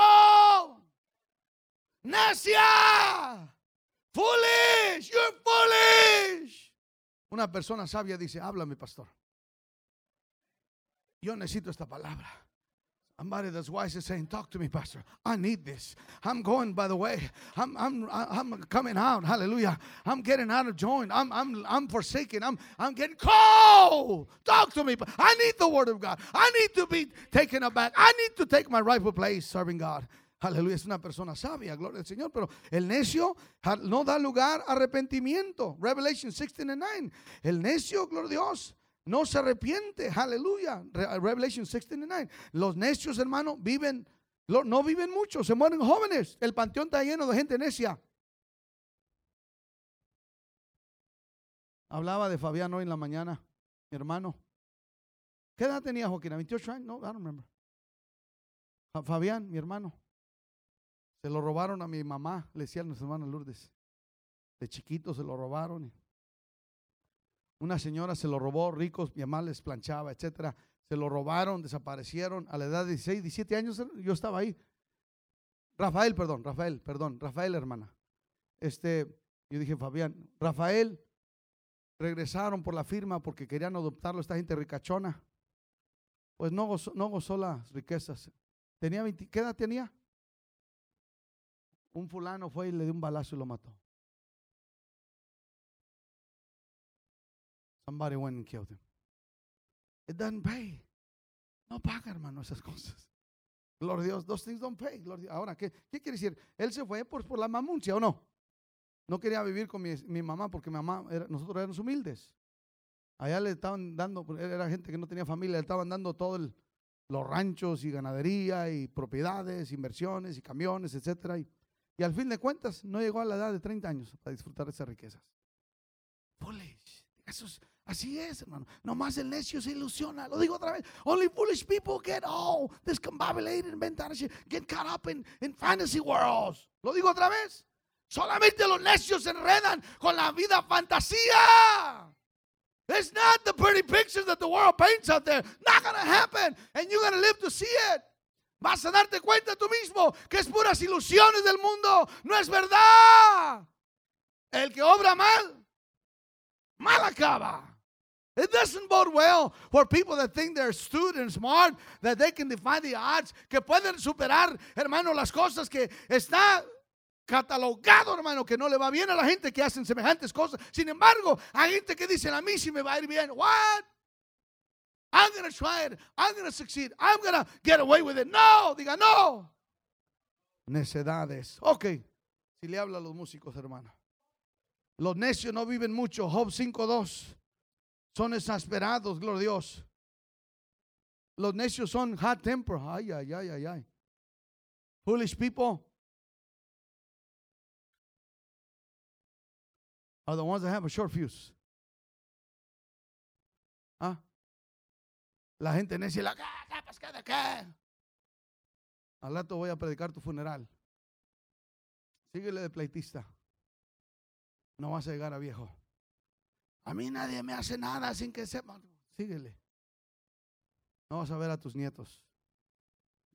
necia, foolish, you're foolish. Una persona sabia dice, háblame, pastor. Yo necesito esta palabra. Somebody that's wise is saying, Talk to me, Pastor. I need this. I'm going, by the way. I'm, I'm, I'm coming out. Hallelujah. I'm getting out of joint. I'm, I'm, I'm forsaken. I'm, I'm getting cold. Talk to me. I need the word of God. I need to be taken aback. I need to take my rightful place serving God. Aleluya, es una persona sabia, gloria al Señor, pero el necio no da lugar a arrepentimiento. Revelation 16 and 9. El necio, gloria a Dios, no se arrepiente. Aleluya. Revelation 69. Los necios, hermano, viven, no viven mucho, se mueren jóvenes. El panteón está lleno de gente necia. Hablaba de Fabián hoy en la mañana, mi hermano. ¿Qué edad tenía Joaquín? ¿28 años? No, I don't remember. Fabián, mi hermano. Se lo robaron a mi mamá, le decía a nuestra hermana Lourdes. De chiquito se lo robaron. Una señora se lo robó, ricos, mi mamá les planchaba, etcétera. Se lo robaron, desaparecieron. A la edad de 16, 17 años yo estaba ahí. Rafael, perdón, Rafael, perdón, Rafael, hermana. Este, yo dije, Fabián, Rafael, regresaron por la firma porque querían adoptarlo, esta gente ricachona. Pues no gozó, no gozó las riquezas. Tenía 20, ¿Qué edad tenía? Un fulano fue y le dio un balazo y lo mató. Somebody went and killed him. It doesn't pay. No paga, hermano, esas cosas. Gloria a Dios, those things don't pay. Ahora, ¿qué, ¿qué quiere decir? Él se fue por, por la mamuncia, ¿o no? No quería vivir con mi, mi mamá porque mi mamá, era, nosotros éramos humildes. Allá le estaban dando, era gente que no tenía familia, le estaban dando todos los ranchos y ganadería y propiedades, inversiones y camiones, etcétera. Y, al fin de cuentas no llegó a la edad de 30 años para disfrutar de esas riquezas. Foolish. Eso es, Así es, hermano. Nomás el necio se ilusiona. Lo digo otra vez. Only foolish people get all discombobulated and get caught up in, in fantasy worlds. Lo digo otra vez. Solamente los necios se enredan con la vida fantasía. It's not the pretty pictures that the world paints out there. Not gonna happen. And you're gonna live to see it. Vas a darte cuenta tú mismo que es puras ilusiones del mundo. No es verdad. El que obra mal, mal acaba. It doesn't bode well for people that think they're astute and smart, that they can defy the odds, que pueden superar, hermano, las cosas que está catalogado, hermano, que no le va bien a la gente que hacen semejantes cosas. Sin embargo, hay gente que dice, a mí sí me va a ir bien. What? I'm going to try it. I'm going to succeed. I'm going to get away with it. No, diga no. Necedades. Ok. Si le habla los músicos, hermano. Los necios no viven mucho. Job 5.2. Son exasperados, gloria. Los necios son hot temper. Ay, ay, ay, ay, ay. Foolish people are the ones that have a short fuse. ¿Ah? La gente necia, la ¿qué, qué? Al rato voy a predicar tu funeral. Síguele de pleitista. No vas a llegar a viejo. A mí nadie me hace nada sin que sepa. Síguele. No vas a ver a tus nietos.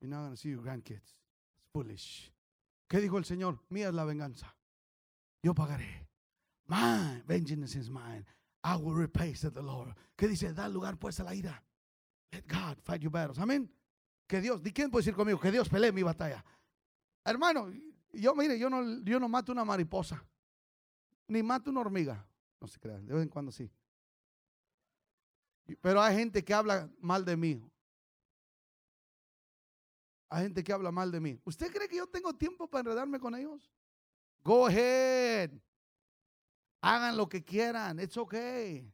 You're not going to see your grandkids. It's foolish. ¿Qué dijo el Señor? Mía es la venganza. Yo pagaré. My vengeance is mine. I will repay, said the Lord. ¿Qué dice? Da lugar pues a la ira. Let God fight your battles. Amén. Que Dios, ¿quién puede decir conmigo? Que Dios pelee mi batalla. Hermano, yo mire, yo no, yo no mato una mariposa, ni mato una hormiga. No se crean, de vez en cuando sí. Pero hay gente que habla mal de mí. Hay gente que habla mal de mí. ¿Usted cree que yo tengo tiempo para enredarme con ellos? Go ahead. Hagan lo que quieran. It's okay.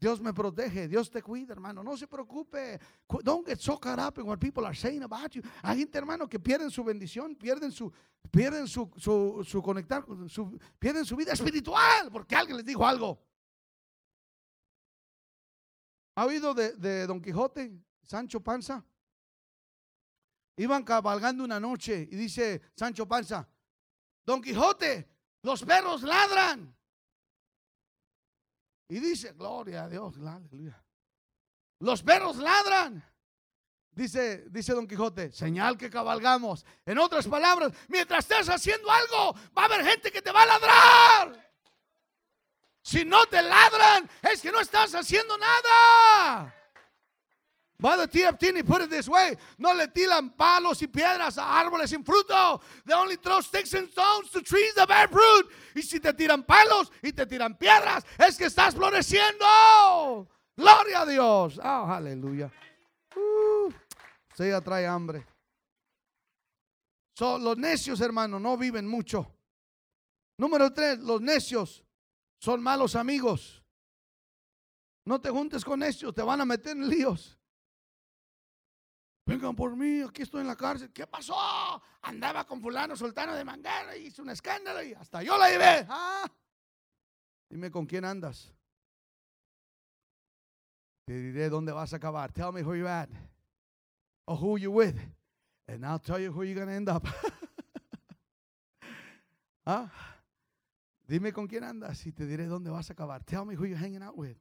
Dios me protege, Dios te cuida, hermano. No se preocupe. Don't get so caught up in what people are saying about you. Hay gente, hermano, que pierden su bendición, pierden su, pierden su, su, su conectar, pierden su vida espiritual porque alguien les dijo algo. ¿Ha oído de Don Quijote, Sancho Panza? Iban cabalgando una noche y dice Sancho Panza, Don Quijote, los perros ladran. Y dice, gloria a Dios, aleluya. Los perros ladran. Dice, dice Don Quijote, señal que cabalgamos. En otras palabras, mientras estés haciendo algo, va a haber gente que te va a ladrar. Si no te ladran, es que no estás haciendo nada. Mother. Tinney put it this way: No le tiran palos y piedras a árboles sin fruto. They only throw sticks and stones to trees that bear fruit. Y si te tiran palos y te tiran piedras, es que estás floreciendo. Gloria a Dios. Oh, aleluya. Uh, se atrae hambre. So, los necios, hermanos, no viven mucho. Número tres, los necios son malos amigos. No te juntes con necios, te van a meter en líos. Vengan por mí, aquí estoy en la cárcel. ¿Qué pasó? Andaba con fulano soltano de manguera y hizo un escándalo y hasta yo la llevé. Ah. Dime con quién andas. Te diré dónde vas a acabar. Tell me who you're at. Or who you with. And I'll tell you who you're to end up. [LAUGHS] ¿Ah? Dime con quién andas y te diré dónde vas a acabar. Tell me who you're hanging out with.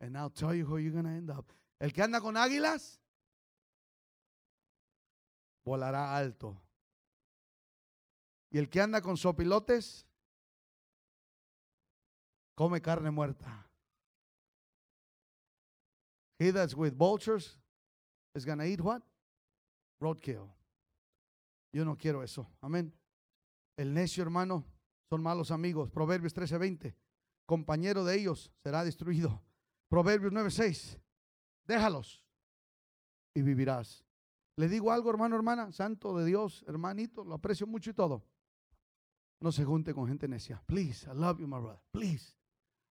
And I'll tell you who you're to end up. El que anda con águilas volará alto. Y el que anda con sopilotes, come carne muerta. He that's with vultures is to eat what? Roadkill. Yo no quiero eso. Amén. El necio hermano son malos amigos. Proverbios 13:20. Compañero de ellos será destruido. Proverbios 9:6. Déjalos y vivirás. Le digo algo, hermano, hermana, santo de Dios, hermanito, lo aprecio mucho y todo. No se junte con gente necia. Please, I love you, my brother. Please.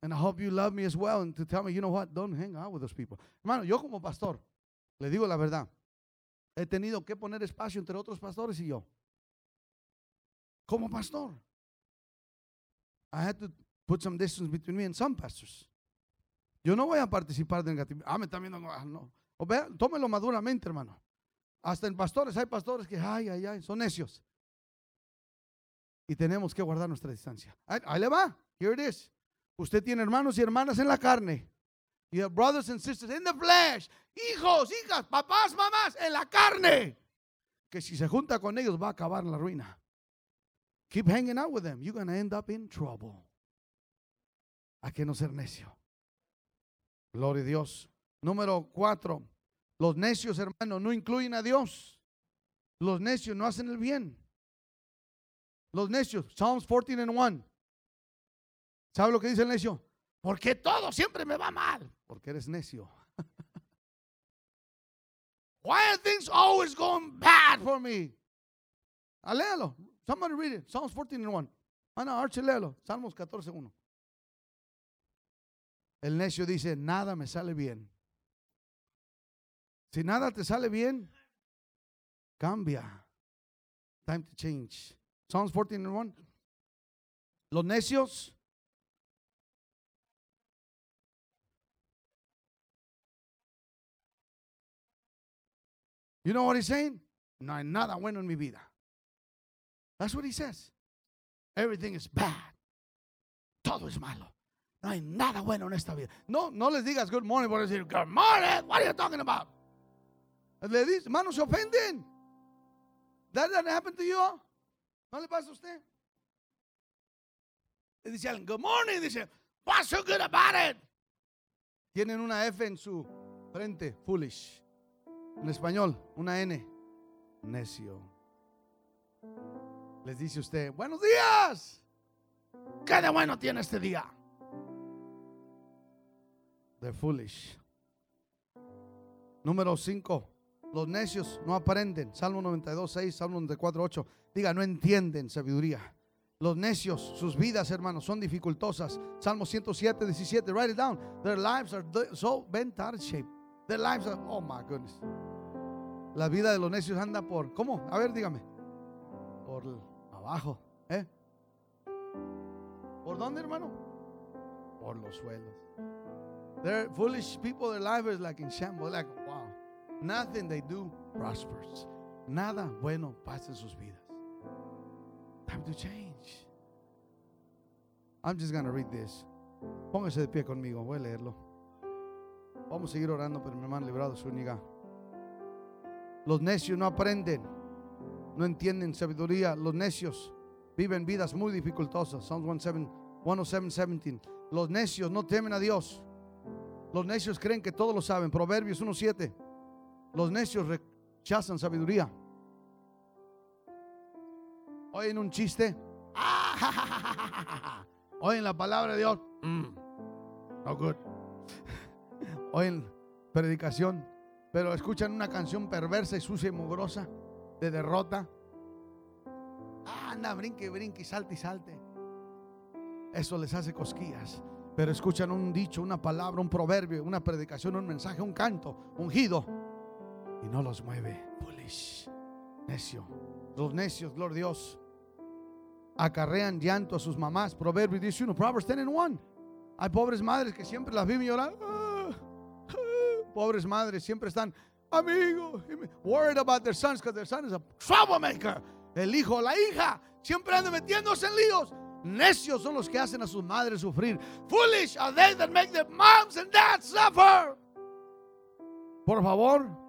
And I hope you love me as well. And to tell me, you know what, don't hang out with those people. Hermano, yo como pastor, le digo la verdad. He tenido que poner espacio entre otros pastores y yo. Como pastor. I had to put some distance between me and some pastors. Yo no voy a participar de negatividad. Ah, me está viendo. Ah, no. Tómelo maduramente, hermano. Hasta en pastores, hay pastores que, ay, ay, ay, son necios. Y tenemos que guardar nuestra distancia. Ahí, le va. Here it is. Usted tiene hermanos y hermanas en la carne. Y brothers and sisters in the flesh. Hijos, hijas, papás, mamás, en la carne. Que si se junta con ellos va a acabar en la ruina. Keep hanging out with them. You're going to end up in trouble. Hay que no ser necio. Gloria a Dios. Número cuatro. Los necios, hermanos, no incluyen a Dios. Los necios no hacen el bien. Los necios, Psalms 14 and 1. ¿Sabe lo que dice el necio? Porque todo siempre me va mal. Porque eres necio. [LAUGHS] Why are things always going bad for me? Ah, léalo. Somebody read it. Psalms 14 and 1. Ana, Archie, léalo. Salmos 14, 1. El necio dice, nada me sale bien. Si nada te sale bien, cambia. Time to change. Psalms 14 and 1. Los necios. You know what he's saying? No hay nada bueno en mi vida. That's what he says. Everything is bad. Todo es malo. No hay nada bueno en esta vida. No, no les digas good morning por decir good morning. What are you talking about? Le dice, hermanos, se ofenden. That doesn't happen to you. ¿No le pasa a usted? Le dice alguien, good morning. Dice, what's so good about it? Tienen una F en su frente, foolish. En español, una N, necio. Les dice usted, buenos días. ¿Qué de bueno tiene este día? They're foolish. Número 5. Los necios no aprenden. Salmo 92, 6, Salmo 94, 8. Diga, no entienden sabiduría. Los necios, sus vidas, hermanos, son dificultosas. Salmo 107, 17. Write it down. Their lives are so bent out of shape. Their lives are, oh my goodness. La vida de los necios anda por, ¿cómo? A ver, dígame. Por abajo, ¿eh? ¿Por dónde, hermano? Por los suelos. They're foolish people, their life is like in shambles. Like. Nothing they do prospers. Nada bueno pasa en sus vidas. Time to change. I'm just going to read this. Póngase de pie conmigo, voy a leerlo. Vamos a seguir orando, pero mi hermano librado única. Los necios no aprenden, no entienden sabiduría. Los necios viven vidas muy dificultosas. Psalms 107, 17. Los necios no temen a Dios. Los necios creen que todos lo saben. Proverbios 1.7. Los necios rechazan sabiduría. Oyen un chiste. [LAUGHS] Oyen la palabra de Dios. Mm, no good. Oyen predicación. Pero escuchan una canción perversa y sucia y mugrosa de derrota. Anda, brinque, brinque, salte y salte. Eso les hace cosquillas. Pero escuchan un dicho, una palabra, un proverbio, una predicación, un mensaje, un canto, ungido. Y no los mueve. Foolish. Necio. Los necios, gloria a Dios, acarrean llanto a sus mamás. Proverbios 11, Proverbs 10 and 1. Hay pobres madres que siempre las viven llorando. Ah, ah. pobres madres siempre están, amigo, worried about their sons because their son is a troublemaker. El hijo, la hija, siempre anda metiéndose en líos. Necios son los que hacen a sus madres sufrir. Foolish are they that make their moms and dads suffer. Por favor,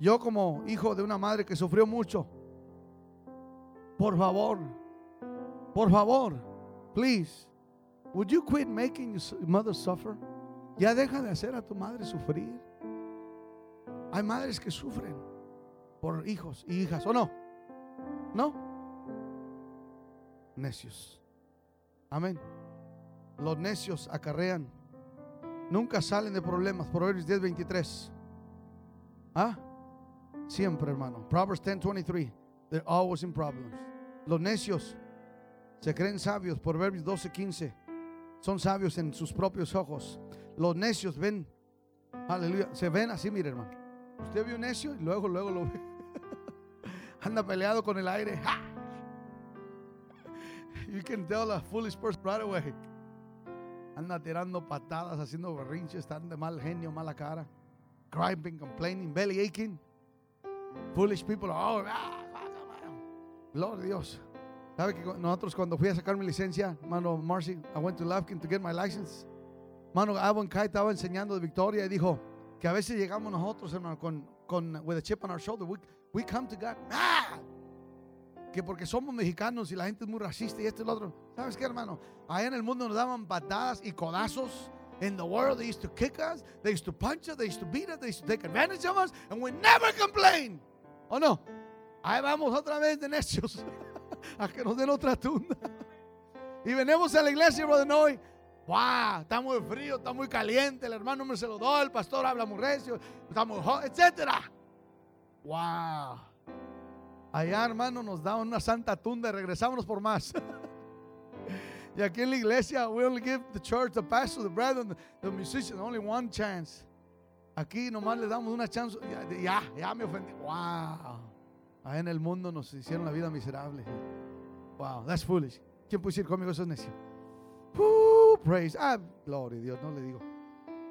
yo como hijo de una madre que sufrió mucho, por favor, por favor, please, would you quit making your mother suffer? Ya deja de hacer a tu madre sufrir. Hay madres que sufren por hijos y hijas, ¿o no? ¿No? Necios. Amén. Los necios acarrean. Nunca salen de problemas. Proverbios 10, 23. ¿Ah? Siempre, hermano. Proverbs 10, 23. They're always in problems. Los necios se creen sabios. Proverbios 12, 15. Son sabios en sus propios ojos. Los necios ven. Aleluya. Se ven así, mire, hermano. Usted vio un necio y luego, luego lo ve. [LAUGHS] Anda peleado con el aire. [LAUGHS] You can tell a foolish person right away. Anda tirando patadas, haciendo berrinches, están de mal genio, mala cara. Complaining, belly aching. Foolish people, oh, ah, Gloria a Dios. ¿Sabe que nosotros cuando fui a sacar mi licencia, mano Marcy, I went to Lufkin to get my license. Mano Avon Kai estaba enseñando de Victoria y dijo que a veces llegamos nosotros, hermano, con, con with a chip on our shoulder. We, we come to God. Ah, que porque somos mexicanos y la gente es muy racista y esto y lo otro. ¿Sabes qué, hermano? Allá en el mundo nos daban patadas y codazos. In the world, they used to kick us, they used to punch us, they used to beat us, they used to take advantage of us, and we never complain. ¿O no? Ahí vamos otra vez de necios [LAUGHS] a que nos den otra tunda. [LAUGHS] Y venimos a la iglesia, brother Noy. Wow, está muy frío, está muy caliente. El hermano me se lo da, el pastor habla muy recio, está muy etcétera. Wow. Allá, hermano, nos da una santa tunda y regresamos por más. [LAUGHS] y aquí en la iglesia, we only give the church, the pastor, the brethren, the, musicians, only one chance. Aquí nomás le damos una chance. Ya, ya me ofendí. Wow. Ahí en el mundo nos hicieron la vida miserable. Wow, that's foolish. ¿Quién puede decir conmigo eso es necio? praise. Ah, gloria a Dios, no le digo.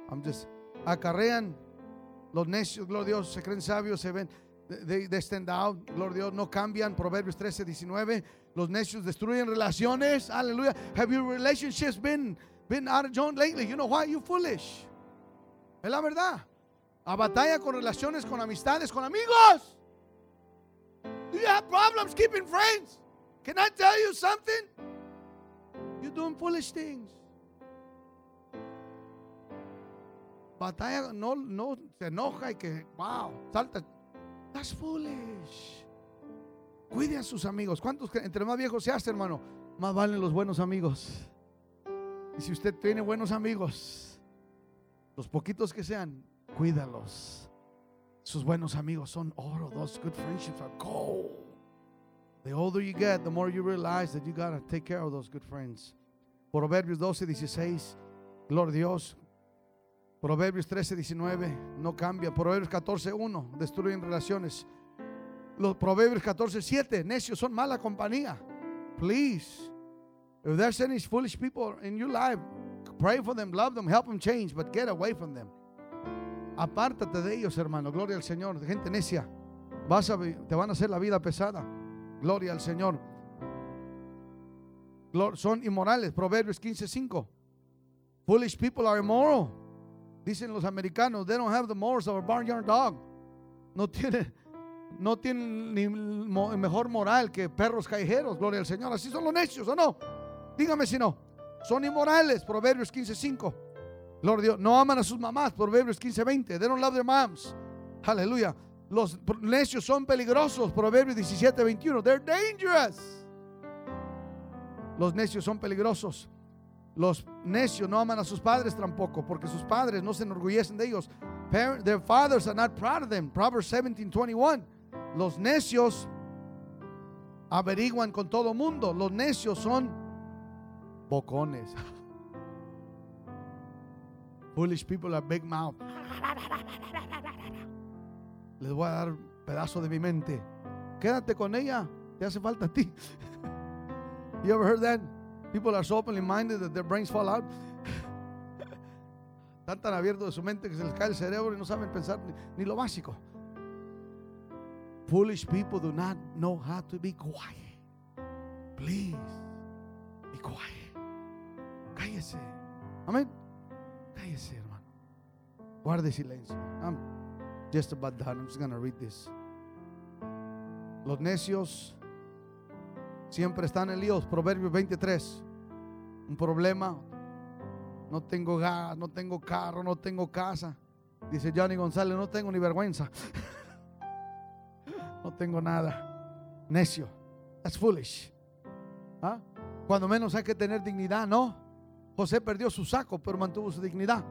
I'm just. Acarrean los necios, gloria a Dios, se creen sabios, se ven. They, they stand out, gloria a Dios, no cambian. Proverbios 13, 19. Los necios destruyen relaciones. Aleluya. Have your relationships been, been out of joint lately? You know why? You foolish. Es la verdad. A batalla con relaciones, con amistades, con amigos. Do you have problems keeping friends? Can I tell you something? You're doing foolish things. Batalla no, no se enoja y que, wow, salta. That's foolish. Cuide a sus amigos. ¿Cuántos entre más viejos se hace, hermano? Más valen los buenos amigos. Y si usted tiene buenos amigos, los poquitos que sean, cuídalos. Sus buenos amigos son oro. Those good friendships are gold. The older you get, the more you realize that you gotta take care of those good friends. Proverbios 12, 16. Gloria a Dios. Proverbios 13, 19. No cambia. Proverbios 14, 1. Destruyen relaciones. Los Proverbios 14, 7. Necios son mala compañía. Please. If there's any foolish people in your life, pray for them, love them, help them change, but get away from them. Apártate de ellos, hermano. Gloria al Señor. Gente necia. Vas a, te van a hacer la vida pesada. Gloria al Señor. Son inmorales. Proverbios 15:5. Foolish people are immoral. Dicen los americanos, they don't have the morals of a barnyard dog. No tienen, no ni mejor moral que perros callejeros. Gloria al Señor. Así son los necios, ¿o no? Dígame si no. Son inmorales. Proverbios 15:5. Gloria a Dios. No aman a sus mamás. Proverbios 15:20. They don't love their moms. Aleluya. Los necios son peligrosos. Proverbios 17:21. They're dangerous. Los necios son peligrosos. Los necios no aman a sus padres tampoco, porque sus padres no se enorgullecen de ellos. Their fathers are not proud of them. Proverbs 17:21. Los necios averiguan con todo mundo. Los necios son bocones. [LAUGHS] Foolish people are big mouth. [LAUGHS] Les voy a dar un pedazo de mi mente. Quédate con ella. Te hace falta a ti. [LAUGHS] You ever heard that? People are so openly minded that their brains fall out. [LAUGHS] Están tan abiertos de su mente que se les cae el cerebro y no saben pensar ni, lo básico. Foolish people do not know how to be quiet. Please, be quiet. Cállese. Amén. Cállese, hermano. Guarde silencio. I'm just about done. I'm just going to read this. Los necios siempre están en líos. Proverbios 23. Un problema. No tengo gas, no tengo carro, no tengo casa. Dice Johnny González, no tengo ni vergüenza. [LAUGHS] no tengo nada. Necio. That's foolish. ¿Ah? Cuando menos hay que tener dignidad, ¿no? José perdió su saco, pero mantuvo su dignidad.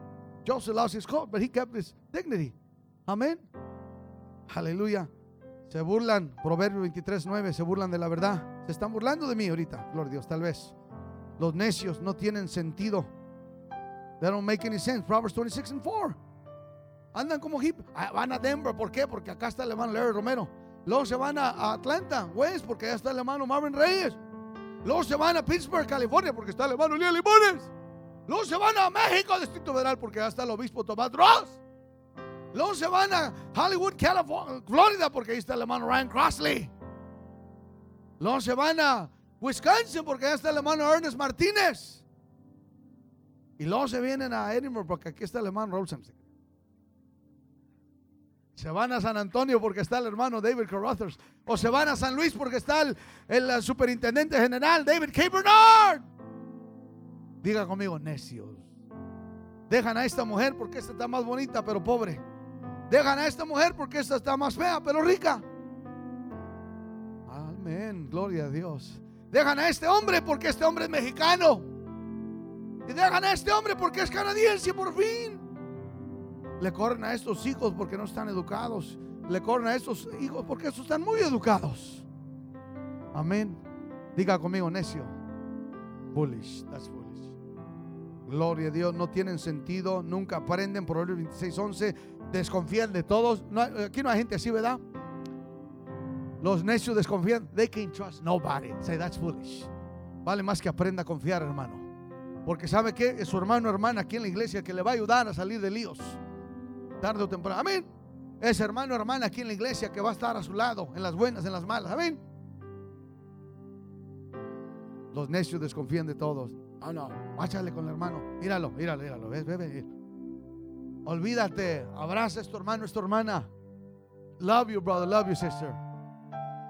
Joseph lost his coat, but he kept his dignity. Amén. Aleluya. Se burlan, Proverbio 23, 9, se burlan de la verdad. Están burlando de mí ahorita, gloria a Dios, tal vez. Los necios no tienen sentido. They don't make any sense. Proverbs 26 and 4. Andan como hip. Ah, Van a Denver, ¿por qué? Porque acá está el hermano Larry Romero. Luego se van a, a Atlanta, West, porque allá está el hermano Marvin Reyes. Luego se van a Pittsburgh, California, porque está el hermano Lía Limones. Luego se van a México, Distrito Federal, porque allá está el obispo Tomás Ross. Luego se van a Hollywood, California, Florida, porque ahí está el hermano Ryan Crossley. Luego se van a Wisconsin, porque allá está el hermano Ernest Martínez. Y luego se vienen a Edinburgh, porque aquí está el hermano Samson. Se van a San Antonio porque está el hermano David Carruthers. O se van a San Luis porque está el, el, superintendente general David K. Bernard. Diga conmigo, necios. Dejan a esta mujer porque esta está más bonita pero pobre. Dejan a esta mujer porque esta está más fea pero rica. Amén, gloria a Dios. Dejan a este hombre porque este hombre es mexicano. Y dejan a este hombre porque es canadiense por fin. Le corren a estos hijos porque no están educados. Le corren a estos hijos porque estos están muy educados. Amén. Diga conmigo, necio. Foolish. That's foolish. Gloria a Dios. No tienen sentido. Nunca aprenden. Proverbios 26, 11. Desconfían de todos. No aquí no hay gente así, ¿verdad? Los necios desconfían. They can't trust nobody. Say that's foolish. Vale más que aprenda a confiar, hermano. Porque sabe que es su hermano o hermana aquí en la iglesia que le va a ayudar a salir de líos. Tarde o temprano. Amén. Es hermano o hermana aquí en la iglesia que va a estar a su lado, en las buenas, en las malas. Amén. Los necios desconfían de todos. No, no, váchale con el hermano. Míralo, míralo, míralo. Ves, bebe. Olvídate. Abraza a tu hermano, a tu hermana. Love you, brother. Love you, sister.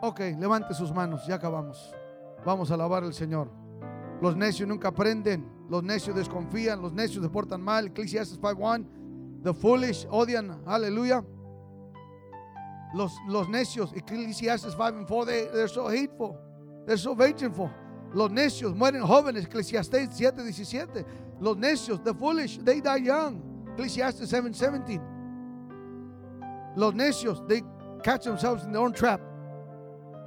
Ok, levante sus manos. Ya acabamos. Vamos a alabar al Señor. Los necios nunca aprenden. Los necios desconfían. Los necios se portan mal. Ecclesiastes 5.1. The foolish odian. Aleluya. Los, los necios. Ecclesiastes 5 and 4. They, they're so hateful. They're so vengeful. Los necios mueren jóvenes. Ecclesiastes 7.17. Los necios. The foolish. They die young. Ecclesiastes 7.17. Los necios, they catch themselves in their own trap.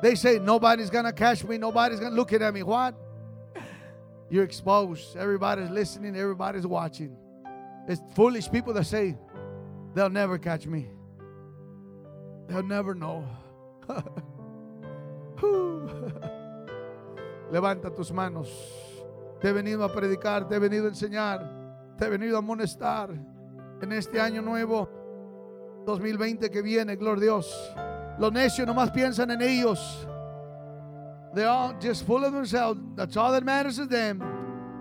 They say, Nobody's gonna catch me, nobody's gonna look at me. What? You're exposed. Everybody's listening, everybody's watching. It's foolish people that say, They'll never catch me. They'll never know. [LAUGHS] Levanta tus manos. Te he venido a predicar, te he venido a enseñar, te he venido a amonestar en este año nuevo 2020 que viene, gloria Dios. Los necios nomás piensan en ellos. They're all just full of themselves. That's all that matters to them.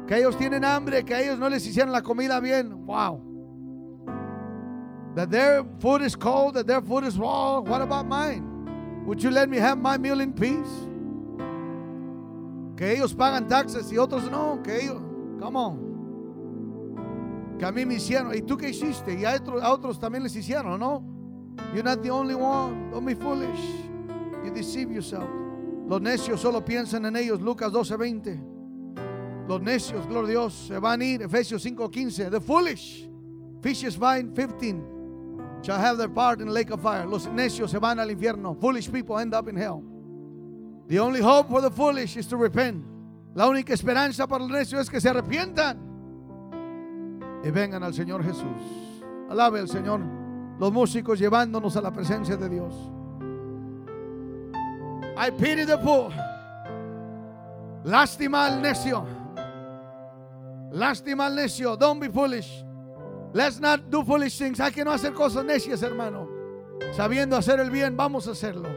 Que ellos tienen hambre, que ellos no les hicieron la comida bien. Wow. That their food is cold, that their food is raw. What about mine? Would you let me have my meal in peace? Que ellos pagan taxes y otros no. Que ellos, come on. Que a mí me hicieron. ¿Y tú qué hiciste? Y otros, a otros también les hicieron, ¿no? You're not the only one. Don't be foolish. You deceive yourself. Los necios solo piensan en ellos. Lucas 12:20. Los necios, gloria a Dios, se van a ir. Efesios 5:15. The foolish. Ephesians 5:15 shall have their part in the lake of fire. Los necios se van al infierno. Foolish people end up in hell. The only hope for the foolish is to repent. La única esperanza para los necios es que se arrepientan y vengan al Señor Jesús. Alabe al Señor. Los músicos llevándonos a la presencia de Dios. I pity the fool. Lástima al necio. Lástima al necio. Don't be foolish. Let's not do foolish things. Hay que no hacer cosas necias, hermano. Sabiendo hacer el bien, vamos a hacerlo.